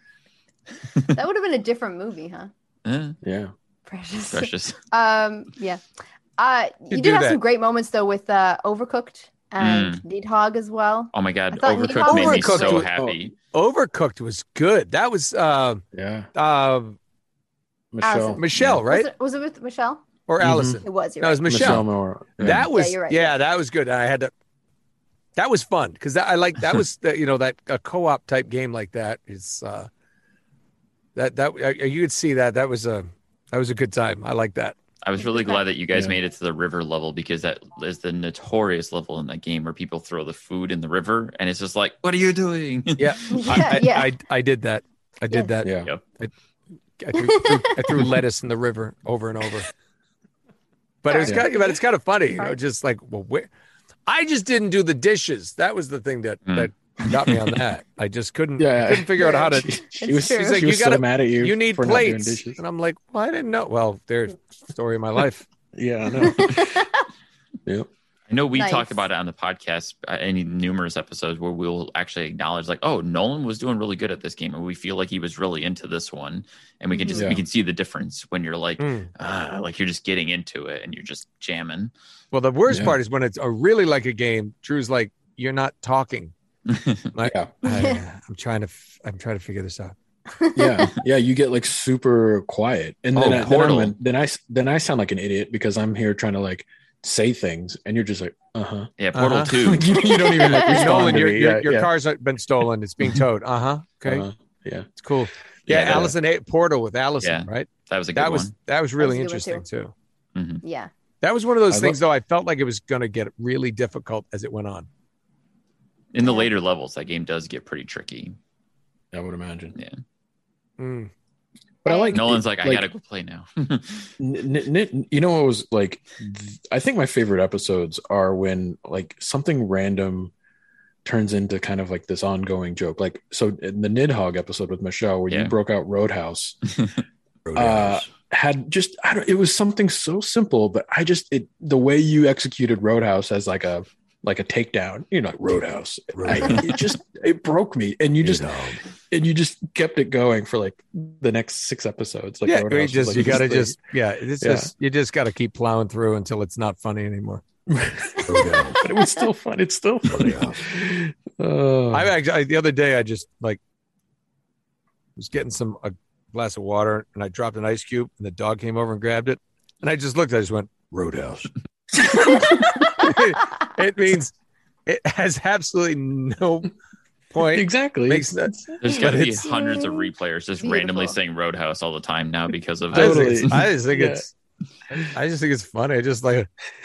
would have been a different movie, huh? Eh, Yeah. Precious. precious. Um, yeah. Uh, you, You did have that. some great moments though with uh, Overcooked and Nidhogg as well. Oh my god, I thought Overcooked made me Overcooked so was- happy. Overcooked was good. That was uh, Yeah. uh, Michelle. Allison. Michelle, right? Was it, was it with Michelle? Or Mhm. Allison. It was. You're No, it was right. Michelle. Moore. Yeah. That was yeah, you're right, yeah. that was good. I had to. That was fun because I like that was the, you know that a co-op type game like that is uh that that uh, you could see that that was a that was a good time. I like that. I was really glad that you guys Yeah. made it to the river level because that is the notorious level in that game where people throw the food in the river and it's just like, what are you doing? Yeah, Yeah, I, I, yeah. I, I did that. I did that. Yeah. Yep. I threw, threw, I threw lettuce in the river over and over. But it was Sorry. kind of, but it's kind of funny, you know, just like well, where, I just didn't do the dishes. That was the thing that Mm. that got me on that. I just couldn't Yeah. couldn't figure out how to. She, she It's was, She's like, was you gotta- so mad at you. You need for not doing plates, dishes. and I'm like, well, I didn't know. Well, there's story of my life. Yeah, I know. yep. I know we Nice. talked about it on the podcast uh, in numerous episodes where we'll actually acknowledge like, oh, Nolan was doing really good at this game, and we feel like he was really into this one, and we can just Yeah. we can see the difference when you're like, Mm. ah, like you're just getting into it and you're just jamming. Well, the worst Yeah. part is when it's a really like a game. Drew's like, you're not talking. Like, Yeah. I, I'm trying to, f- I'm trying to figure this out. yeah, yeah. You get like super quiet, and then, Oh, I, then, I'm, then I s- then I sound like an idiot because I'm here trying to like say things, and you're just like, uh huh. yeah, Portal Uh-huh. Two. you, you don't even like respond Nolan, to your your, Yeah, your yeah. car's been stolen. It's being towed. Uh huh. Okay, Uh-huh. Yeah. it's cool. Yeah, Yeah. Allison A- Portal with Allison, Yeah. right? That was a good That was one. that was really That was a good one, interesting too. yeah. That was one of those I things, though. I felt like it was going to get really difficult as it went on. In the later levels, that game does get pretty tricky. I would imagine. Mm. But I like Nolan's like, I like- gotta go play now. N- n- n- you know what was like th- i think my favorite episodes are when like something random turns into kind of like this ongoing joke like so in the nidhogg episode with michelle where Yeah. you broke out roadhouse uh had just i don't it was something so simple but i just it the way you executed roadhouse as like a like a takedown you know like roadhouse I, it just it broke me and you just and you just kept it going for like the next six episodes like yeah, Roadhouse you just like, you got to just yeah, it's Yeah. just you just got to keep plowing through until it's not funny anymore. but it was still fun. It's still funny. Uh, I actually the other day I just like was getting some a glass of water and I dropped an ice cube and the dog came over and grabbed it and I just looked. I just went Roadhouse. it means it has absolutely no point. exactly. Makes sense. There's But got to be hundreds of replayers just Beautiful. randomly saying Roadhouse all the time now because of I just, it. think it's, I just think Yeah. it's I just think it's funny. I just like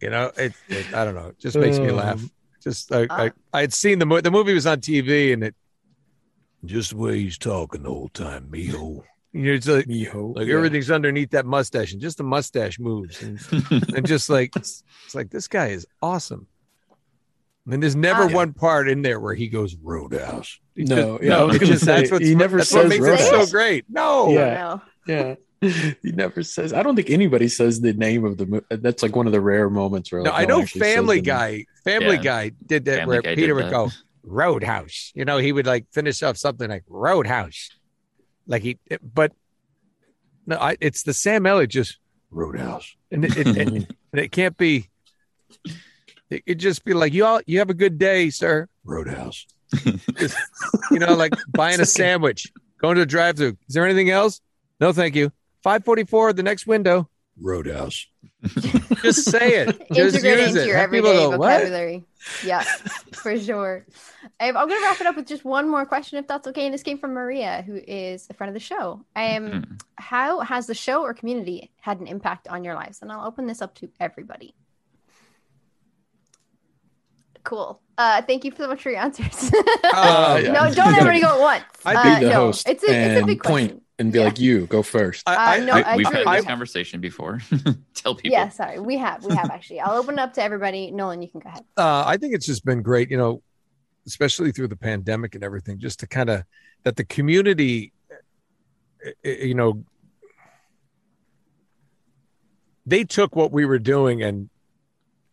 you know it, it I don't know. It just makes me Um, laugh. Just I. I I had seen the mo- the movie was on TV and it just the way he's talking the whole time, mijo. You know, it's like Miho. like Yeah. everything's underneath that mustache and just the mustache moves and, and just like it's like this guy is awesome. I mean, there's never Ah. one part in there where he goes Roadhouse. He No, just- yeah, I was it's just that's say, what's he never that's what says makes it so great. No, Yeah. No. Yeah. He never says. I don't think anybody says the name of the. mo- That's like one of the rare moments where. No, like, I no one know actually Family. Guy. Family Yeah. Guy did that Family where Guy Peter would that. go Roadhouse. You know, he would like finish off something like Roadhouse, like he. But no, I, it's the Sam Elliott just Roadhouse, and it, it, and, and it can't be. It could just be like you all. You have a good day, sir. Roadhouse. Just, you know, like buying a sandwich, going to a drive-through. Is there anything else? No, thank you. Five forty-four. The next window. Roadhouse. just say it. Just Integrate it use into it. your Have everyday go, "What?" vocabulary. Yeah, for sure. I'm going to wrap it up with just one more question, if that's okay. And this came from Maria, who is a friend of the show. Um, Mhm. how has the show or community had an impact on your lives? And I'll open this up to everybody. Cool. Uh, thank you so much for your answers. Uh, yeah. no, don't everybody go at once. I'd Uh, Be the no, host It's a, it's a big point question. And be Yeah. like, "You go first. I, Uh, no, We, I we've truly- had this I- conversation before. Tell people. Yeah, sorry. We have. We have actually. I'll open it up to everybody. Nolan, you can go ahead. uh, I think it's just been great, you know, especially through the pandemic and everything, just to kind of that the community, eh, eh, you know, they took what we were doing and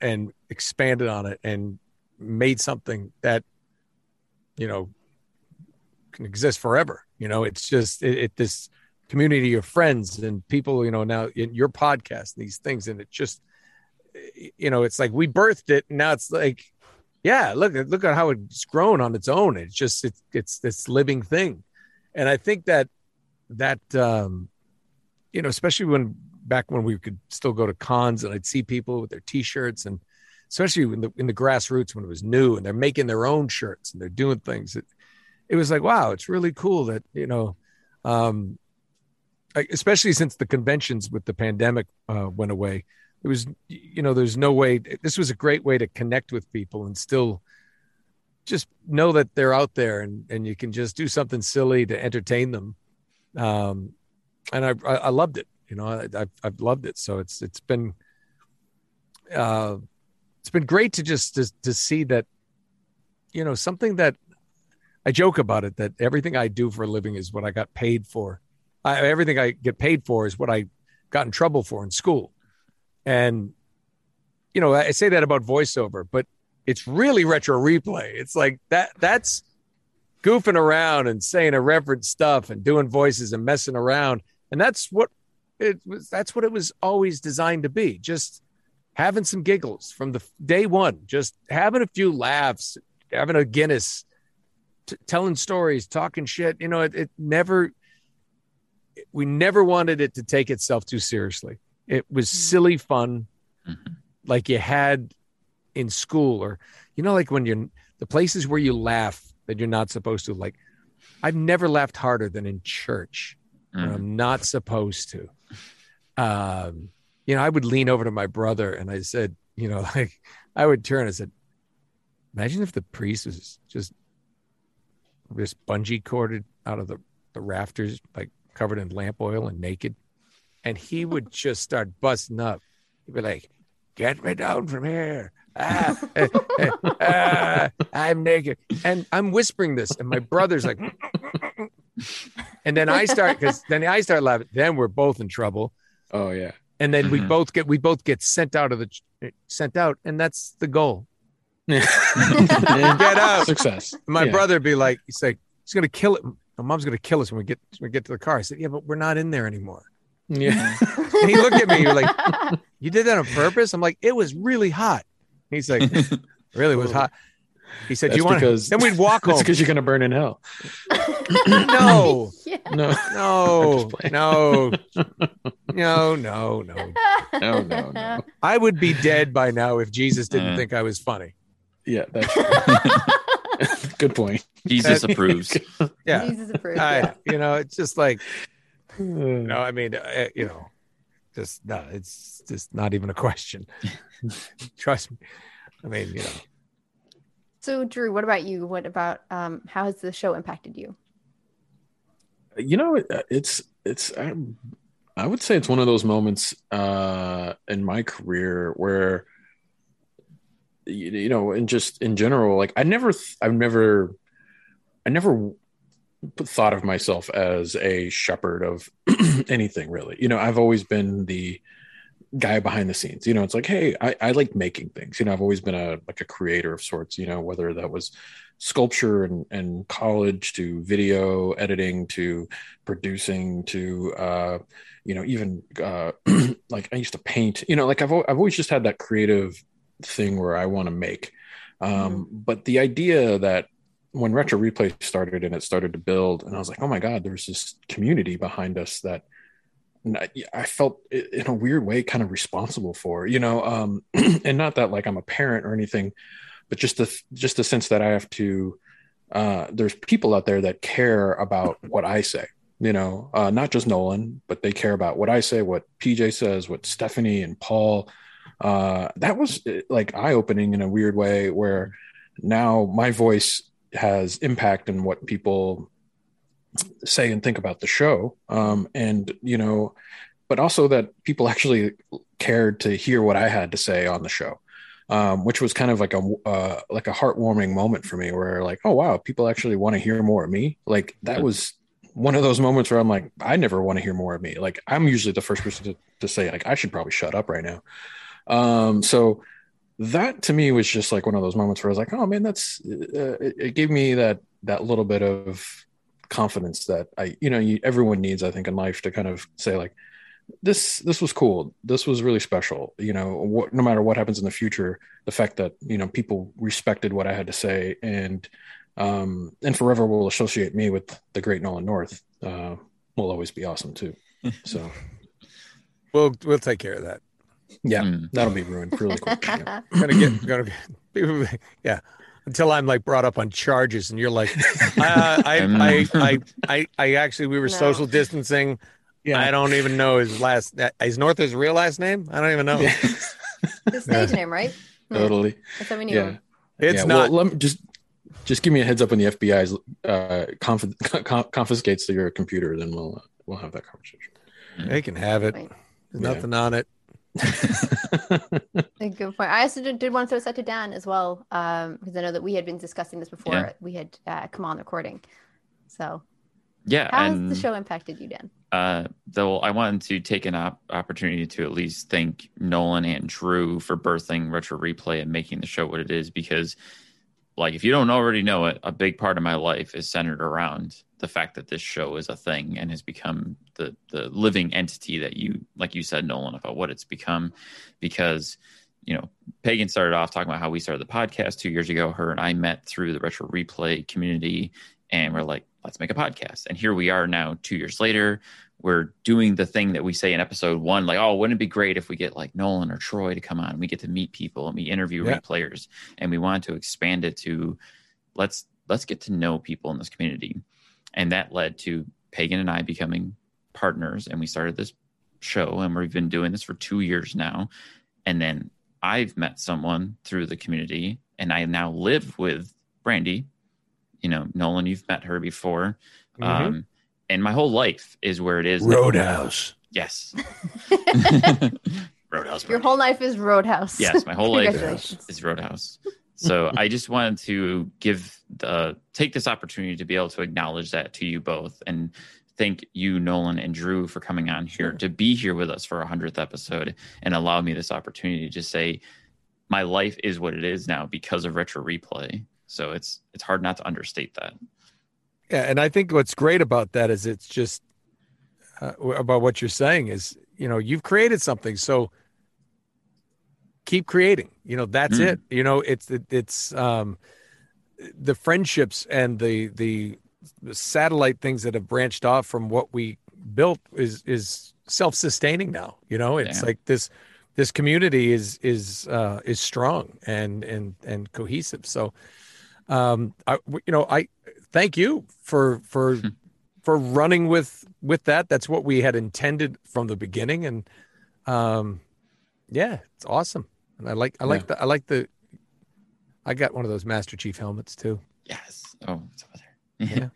and expanded on it and made something that, you know, can exist forever. You know, it's just it, it this community of friends and people, you know, now in your podcast, these things, and it just you know, it's like we birthed it, and now it's like, yeah, look at look at how it's grown on its own. It's just it's it's this living thing, and I think that that um, you know, especially when back when we could still go to cons and I'd see people with their T-shirts, and especially in the in the grassroots when it was new and they're making their own shirts and they're doing things. It it was like, wow, it's really cool that you know. Um, especially since the conventions with the pandemic uh, went away, it was you know there's no way this was a great way to connect with people and still just know that they're out there and and you can just do something silly to entertain them um and i i, I loved it you know I, I've, I've loved it so it's it's been uh it's been great to just to, to see that you know something that i joke about it that everything i do for a living is what i got paid for. I, everything i get paid for is what i got in trouble for in school. And you know i say that about voiceover but it's really retro replay. It's like that that's goofing around and saying irreverent stuff and doing voices and messing around. And that's what it was that's what it was always designed to be just having some giggles from the day one just having a few laughs having a guinness t- telling stories talking shit you know it, it never we never wanted it to take itself too seriously it was silly fun Mhm. like you had in school or you know like when you're the places where you laugh that you're not supposed to like i've never laughed harder than in church when Mm. i'm not supposed to um you know i would lean over to my brother and i said you know like i would turn and said imagine if the priest was just just bungee corded out of the, the rafters like covered in lamp oil and naked. And he would just start busting up. He'd be like get me down from here. Ah, eh, eh, ah, i'm naked. And i'm whispering this and my brother's like and then i start because then i start laughing. Then we're both in trouble. Oh yeah. and then we Mhm. both get we both get sent out of the sent out and that's the goal Get out. Success. my Yeah. brother be like he's like he's gonna kill it my mom's gonna kill us when we get when we get to the car i said yeah but we're not in there anymore Yeah. and he looked at me like you did that on purpose i'm like it was really hot he's like really was hot he said That's you want because then we'd walk That's home because you're gonna burn in hell. no yeah. No. no I'm just playing. no no no no No, no, no. i would be dead by now if jesus didn't Uh. think i was funny Yeah, that's good point. Jesus approves. yeah Jesus approved. I, yeah. you know it's just like Uh, No, I mean, uh, you know, just no, it's just not even a question. Trust me. I mean, you know, So, Drew, what about you? What about um, how has the show impacted you? you know, it, it's it's I, I would say it's one of those moments uh, in my career where you, you know, and just in general, like I never, I've never, I never thought of myself as a shepherd of anything really. You know, I've always been the guy behind the scenes. You know, it's like, hey, I, I like making things. You know, I've always been a like a creator of sorts. You know, whether that was sculpture and, and college to video editing to producing to uh, you know even uh, like I used to paint. You know, like I've I've always just had that creative thing where I want to make. Um, mm-hmm. But the idea that when retro replay started and it started to build and i was like oh my god there's this community behind us that i felt in a weird way kind of responsible for you know um and not that like i'm a parent or anything but just the just the sense that i have to uh there's people out there that care about what i say you know uh not just nolan but they care about what i say what pj says what stephanie and paul uh that was like eye-opening in a weird way where now my voice has impact in what people say and think about the show. Um, and you know but also that people actually cared to hear what i had to say on the show um, which was kind of like a uh, like a heartwarming moment for me where like oh wow people actually want to hear more of me. Like that was one of those moments where i'm like i never want to hear more of me. Like i'm usually the first person to, to say like i should probably shut up right now um, so that to me was just like one of those moments where I was like, oh man, that's uh, it, it, gave me that that little bit of confidence that I, you know, you, everyone needs, I think, in life to kind of say like, this this was cool, this was really special. You know, what, no matter what happens in the future, the fact that you know people respected what I had to say and um and forever will associate me with the great Nolan North uh, will always be awesome too. So. We'll we'll take care of that. Yeah, mm. that'll be ruined really quick. Yeah. gonna get gonna get, yeah. Until I'm like brought up on charges, and you're like, I, I, I, I, I, I, actually we were no. social distancing. Yeah, I don't even know his last. Is North his real last name? I don't even know. Yeah. his stage name, right? Totally. That's how we knew yeah. him. It's yeah, not. Well, let me just just give me a heads up when the FBI uh, conf- confiscates your computer, then we'll uh, we'll have that conversation. They can have it. There's yeah. nothing on it. good point. I also did, did want to throw this out to Dan as well, um, because I know that we had been discussing this before yeah. we had uh, come on recording. So, yeah, how and, has the show impacted you, Dan? Uh, though I wanted to take an op- opportunity to at least thank Nolan and Drew for birthing Retro Replay and making the show what it is, because, like, if you don't already know it, a big part of my life is centered around the fact that this show is a thing and has become the the living entity that you like you said Nolan about what it's become. Because you know Pagan started off talking about how we started the podcast 2 years ago. Her and I met through the retro replay community and we're like let's make a podcast and here we are now 2 years later we're doing the thing that we say in episode 1 like oh wouldn't it be great if we get like Nolan or Troy to come on and we get to meet people and we interview yeah. players and we want to expand it to let's let's get to know people in this community and that led to Pagan and I becoming partners. And we started this show, and we've been doing this for two years now. And then I've met someone through the community, and I now live with Brandy. You know, Nolan, you've met her before. Mm-hmm. Um, and my whole life is where it is. Roadhouse. Now. Yes. Roadhouse. Your whole life is Roadhouse. Yes, my whole life is Roadhouse. So I just wanted to give the take this opportunity to be able to acknowledge that to you both and thank you, Nolan and Drew, for coming on here sure. to be here with us for a hundredth episode and allow me this opportunity to say my life is what it is now because of retro replay. So it's it's hard not to understate that. Yeah, and I think what's great about that is it's just uh, about what you're saying is you know you've created something so keep creating you know that's mm. it you know it's it, it's um the friendships and the, the the satellite things that have branched off from what we built is is self-sustaining now you know it's like this this community is is uh is strong and and and cohesive so um i you know i thank you for for hmm. for running with with that that's what we had intended from the beginning and um yeah it's awesome and I like I like yeah. the I like the I got one of those Master Chief helmets too. Yes. Oh, it's over there.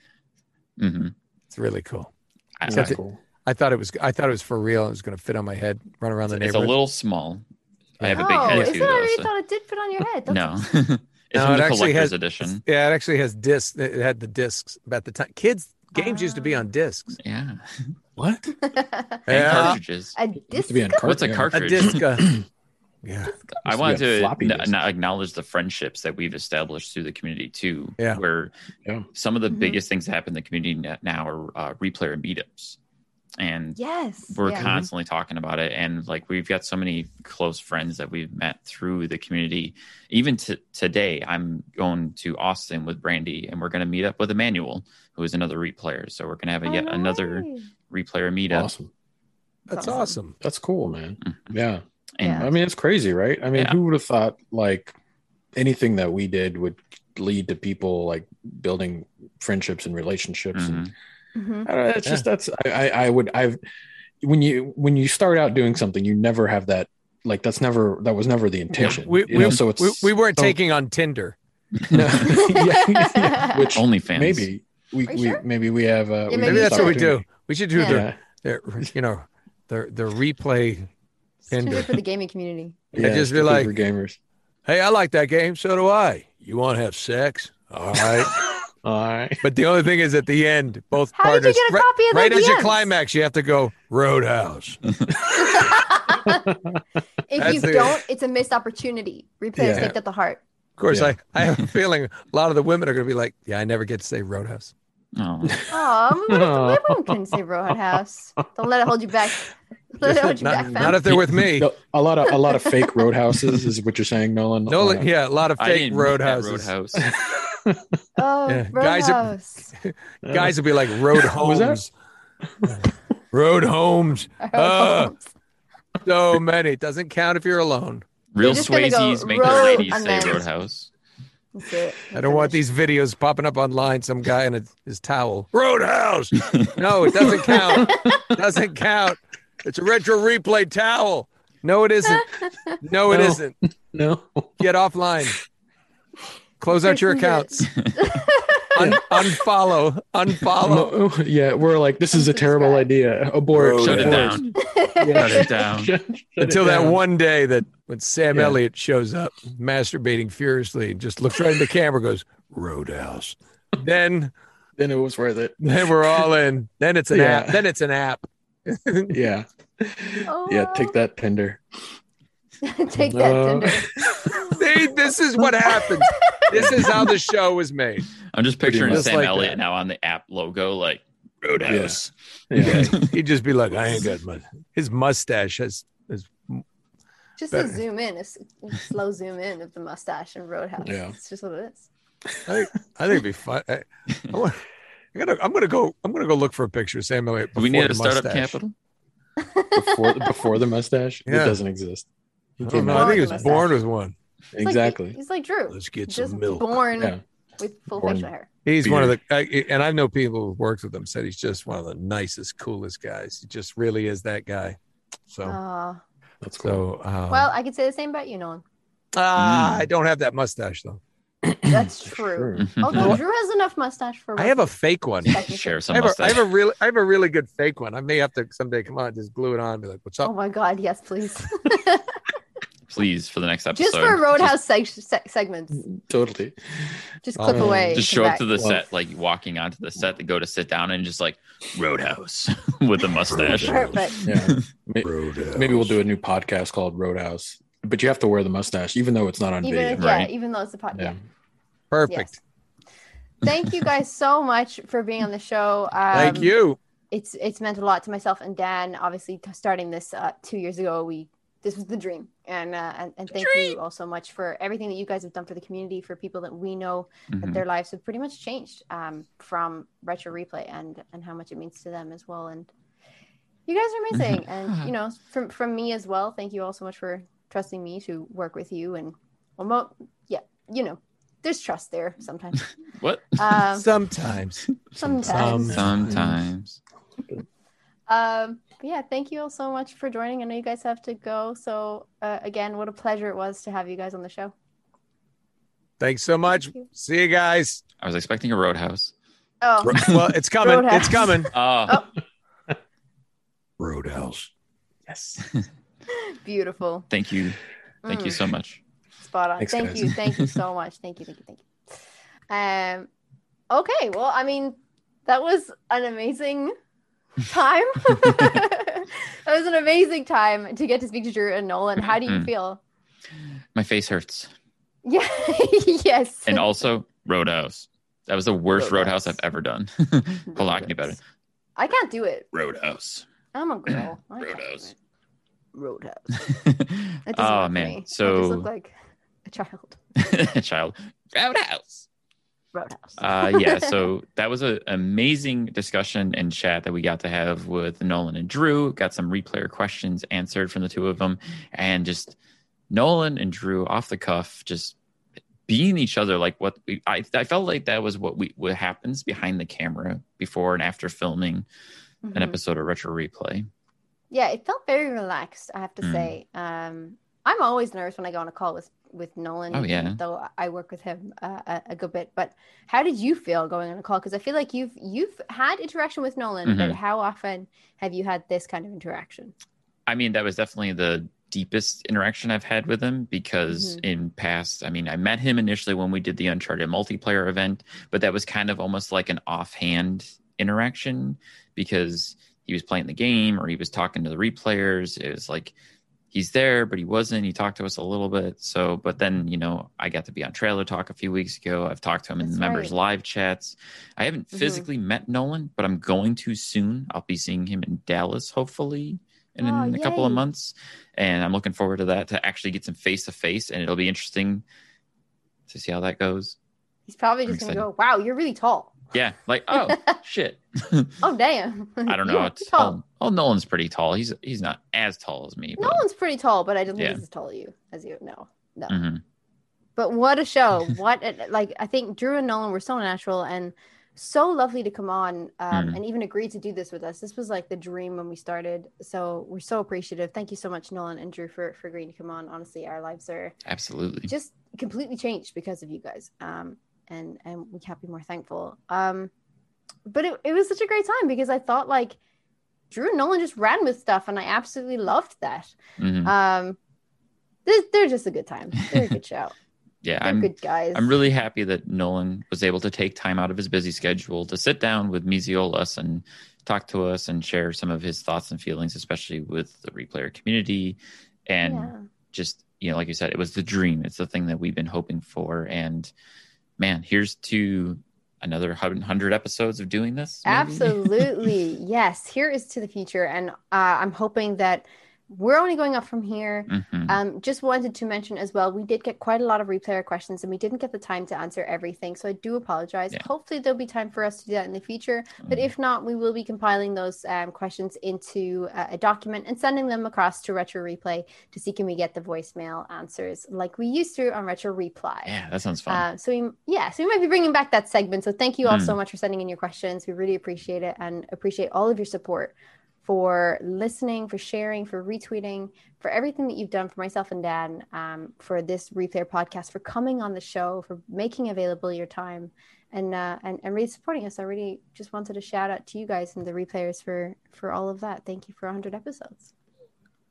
Yeah. mm-hmm. It's really cool. That's cool. I thought it was I thought it was for real. It was going to fit on my head, run around the it's neighborhood. It's a little small. I have a big head oh, too. Though, I so. thought it did fit on your head. no. it's no, it actually has edition. Yeah, it actually has discs. It had the discs. About the time, kids games used to be on discs. Yeah. What? And Yeah. cartridges. a It used to be on disc. cart- What's a cartridge? A disc. uh, yeah. I Used to wanted to n- n- acknowledge the friendships that we've established through the community too. Yeah. Where Yeah. some of the Mhm. biggest things that happen in the community n- now are uh, replayer meetups, and Yes. we're yeah. constantly talking about it. And like we've got so many close friends that we've met through the community. Even to today, I'm going to Austin with Brandy, and we're going to meet up with Emmanuel, who is another replayer. So we're going to have a, yet another Alright. replayer meetup. Awesome. That's Awesome. awesome. That's cool, man. Mhm. Yeah. And Yeah. I mean, it's crazy, right? I mean, Yeah. who would have thought like anything that we did would lead to people like building friendships and relationships? And Mhm. Mhm. I don't know, it's Yeah. just that's I, I I would I've when you when you start out doing something, you never have that like that's never that was never the intention. We, you we, know, so it's we, we weren't so- taking on Tinder. No. yeah, yeah, which OnlyFans. maybe we, we sure? maybe we have uh, Yeah, maybe Maybe that's what we do. We should do Yeah. the, the, you know, the the replay. It's Tinder. for the gaming community. Yeah, just be like- for gamers. Hey, I like that game. So do I. You want to have sex? All right. All right. but the only thing is, at the end, both How did partners, you get a right, copy of right the as you DMs? climax, you have to go Roadhouse. if That's you the- don't, it's a missed opportunity. Replayers Yeah. take that to heart. Of course, Yeah. I, I have a feeling a lot of the women are going to be like, "Yeah, I never get to say Roadhouse." Oh. Oh, everyone can say Roadhouse. Don't let it hold you back. Don't let it hold you Not, back, fam. not if they're with me. No, a lot of a lot of fake roadhouses is what you're saying, Nolan. Nolan, yeah, a lot of fake didn't meet that roadhouses. Roadhouse. oh, Yeah, guys are- Guys will be like road What was that? homes. road homes. Uh, Roadhouse. So many. It doesn't count if you're alone. Real You're just go make their road ladies say then- Roadhouse. That's it. I don't want these videos popping up online. Some guy in a, his towel. Roadhouse. No, it doesn't count. doesn't count. It's a retro replay towel. No, it isn't. No, it No. isn't. no. Get offline. Close out your accounts. Un- unfollow. Unfollow. No, oh, yeah, we're like, this is a terrible idea. Abort. Shut it abort. down. Yeah. Shut it down. Shut- shut it Until that one day that when Sam Yeah. Elliott shows up masturbating furiously and just looks right in the camera, goes, Roadhouse. Then then it was worth it. then we're all in. Then it's an Yeah. app. Then it's an app. Yeah. Oh, Yeah, take that Tinder. take that, Uh, Tinder. See, this is what happens. This is how the show was made. I'm just picturing much. Sam like Elliott that. now on the app logo, like Roadhouse. Yeah. He'd just be like, I ain't got my his mustache has has Just Better. a zoom in, a s- slow zoom in of the mustache and Roadhouse. Yeah. It's just what it is. I think I think it'd be fun. I, I want, I gotta, I'm gonna go. I'm gonna go look for a picture of Sam Elliott. Do we need the a startup mustache. capital? Before before the mustache, Yeah. it doesn't exist. He I, came out- I think he was Mustache. born with one. He's like- exactly. he's like Drew. Let's get just some milk. born Yeah. with full Born- facial hair. He's one of the, I, and I know people who've worked with him said he's just one of the nicest, coolest guys. He just really is that guy. So, Uh, That's cool. so um, well, I could say the same about you, Nolan. ah, Mm. I don't have that mustache though. That's true. sure. Mm-hmm. Although Drew has enough mustache for. I have a fake one. Technically. Share I some have, a, I have a really, I have a really good fake one. I may have to someday come on, just glue it on, and be like, "What's up?" Oh my god, yes, please. Please, for the next episode. just for Roadhouse seg- se- segments. Totally. Just clip Oh, away. just come show up to the Well- set, like walking onto the set to go to sit down and just like Roadhouse with a mustache. Perfect. Yeah. May- Roadhouse. Maybe we'll do a new podcast called Roadhouse, but you have to wear the mustache, even though it's not on Even video. if, yeah, Right. even though it's a podcast. Yeah. Perfect. Thank you guys so much for being on the show. Um, Thank you. It's it's meant a lot to myself and Dan. Obviously, starting this uh, two years ago, we this was the dream, and uh, and, and thank you all so much for everything that you guys have done for the community, for people that we know that Mhm. their lives have pretty much changed um, from retro replay and and how much it means to them as well. And you guys are amazing, and you know from from me as well. Thank you all so much for trusting me to work with you and well, mo- yeah, you know, there's trust there sometimes. What? Um, Sometimes. sometimes. Sometimes. Um, but yeah, thank you all so much for joining. I know you guys have to go. So uh, again, what a pleasure it was to have you guys on the show. Thanks so much. Thank you. See you guys. I was expecting a Roadhouse. Oh, Well, it's coming. Roadhouse. It's coming. Oh, Roadhouse. yes. beautiful. Thank you. Thank you Mm, so much. Spot on. Thanks, thank guys. you. Thank you so much. Thank you. Thank you. Thank you. Um, okay. Well, I mean, that was an amazing time. that was an amazing time to get to speak to Drew and Nolan. How do you Mhm. feel? My face hurts. Yeah, yes. And also Roadhouse. That was the worst Roadhouse. Roadhouse, I've ever done. Can you better? I can't do it. Roadhouse. I'm a girl. I can't do Roadhouse. Roadhouse. It oh man. me. So look like a child. child. Roadhouse. Roadhouse. uh, yeah, so that was an amazing discussion and chat that we got to have with Nolan and Drew. Got some replayer questions answered from the two of them, and just Nolan and Drew off the cuff, just being each other. Like what we, I, I felt like that was what we what happens behind the camera before and after filming an Mhm. episode of Retro Replay. Yeah, it felt very relaxed. I have to Mm. say. Um, I'm always nervous when I go on a call with with Nolan. Oh, yeah. Though I work with him uh, a, a good bit. But how did you feel going on a call? Because I feel like you've you've had interaction with Nolan, but Mhm. how often have you had this kind of interaction? I mean, that was definitely the deepest interaction I've had with him because Mhm. in past, I mean, I met him initially when we did the Uncharted multiplayer event, but that was kind of almost like an offhand interaction because he was playing the game or he was talking to the replayers. It was like he's there, but he wasn't. He talked to us a little bit. So, but then, you know, I got to be on Trailer Talk a few weeks ago. I've talked to him in That's members' live chats. I haven't Mhm. physically met Nolan, but I'm going to soon. I'll be seeing him in Dallas, hopefully, in Oh, a couple of months. And I'm looking forward to that to actually get some face to face. And it'll be interesting to see how that goes. He's probably I'm just gonna go, "Wow, you're really tall." Yeah, like, oh, shit. Oh damn! I don't know. It's, tall. oh, oh, Nolan's pretty tall. He's he's not as tall as me. But, Nolan's pretty tall, but I don't think Yeah. he's as tall as you as you. No, no. Mhm. But what a show! What a, like I think Drew and Nolan were so natural and so lovely to come on um, Mm. and even agree to do this with us. This was like the dream when we started. So we're so appreciative. Thank you so much, Nolan and Drew, for for agreeing to come on. Honestly, our lives are Absolutely. just completely changed because of you guys. Um, and and we can't be more thankful. Um, but it, it was such a great time because I thought like Drew and Nolan just ran with stuff, and I absolutely loved that. Mhm. Um, they're, they're just a good time. They're a good show. yeah, They're I'm good guys. I'm really happy that Nolan was able to take time out of his busy schedule to sit down with Miziolas and talk to us and share some of his thoughts and feelings, especially with the replayer community. And yeah. just, you know, like you said, it was the dream. It's the thing that we've been hoping for. And man, here's to another 100 episodes of doing this. maybe? Absolutely. yes. Here is to the future. And uh, I'm hoping that we're only going up from here. Mhm. Um, just wanted to mention as well, we did get quite a lot of replayer questions and we didn't get the time to answer everything. So I do apologize. Yeah. Hopefully, there'll be time for us to do that in the future. But Mhm. if not, we will be compiling those um, questions into uh, a document and sending them across to Retro Replay to see can we get the voicemail answers like we used to on Retro Reply. yeah, that sounds fun. Uh, so we, yeah, so we might be bringing back that segment. So thank you all Mm. so much for sending in your questions. We really appreciate it and appreciate all of your support for listening, for sharing, for retweeting, for everything that you've done for myself and Dan, um, for this replayer podcast, for coming on the show, for making available your time, and uh, and and really supporting us. I really just wanted to shout out to you guys and the replayers for for all of that. Thank you for 100 episodes.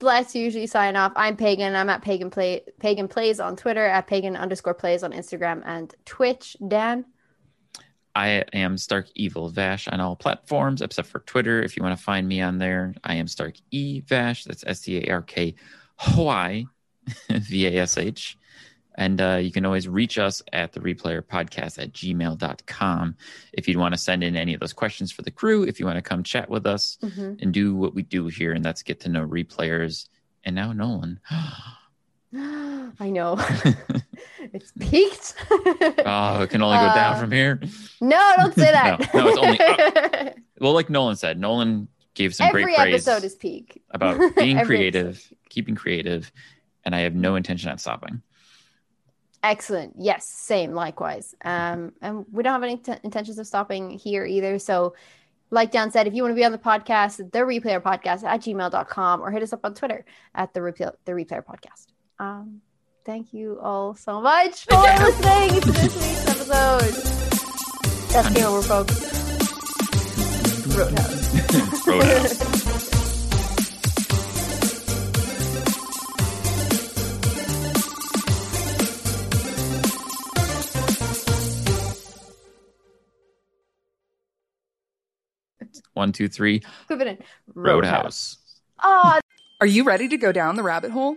Let's usually sign off. I'm Pagan. I'm at Pagan Play Pagan Plays on Twitter, at Pagan underscore Plays on Instagram and Twitch. Dan. I am Stark Evil Vash on all platforms except for Twitter. If you want to find me on there, I am Stark E Vash. That's S T A R K Y V A S H. And uh, you can always reach us at the replayer podcast at gmail.com if you'd want to send in any of those questions for the crew, if you want to come chat with us Mhm. and do what we do here, and that's get to know replayers. And now Nolan. I know it's peaked. oh, it can only go down Uh, from here. no, don't say that. No, no, it's only up. Well, like Nolan said, Nolan gave some Every great praise episode is peak. about being creative, keeping creative, and I have no intention on stopping. Excellent. Yes, same. Likewise. Um, and we don't have any t- intentions of stopping here either. So, like Dan said, if you want to be on the podcast, the replayer podcast at gmail.com or hit us up on Twitter at the replayer, the replayer podcast. Um, thank you all so much for listening to this week's episode. That's game over, folks. Roadhouse. Roadhouse. One, two, three. Equip it in. Roadhouse. Oh, Are you ready to go down the rabbit hole?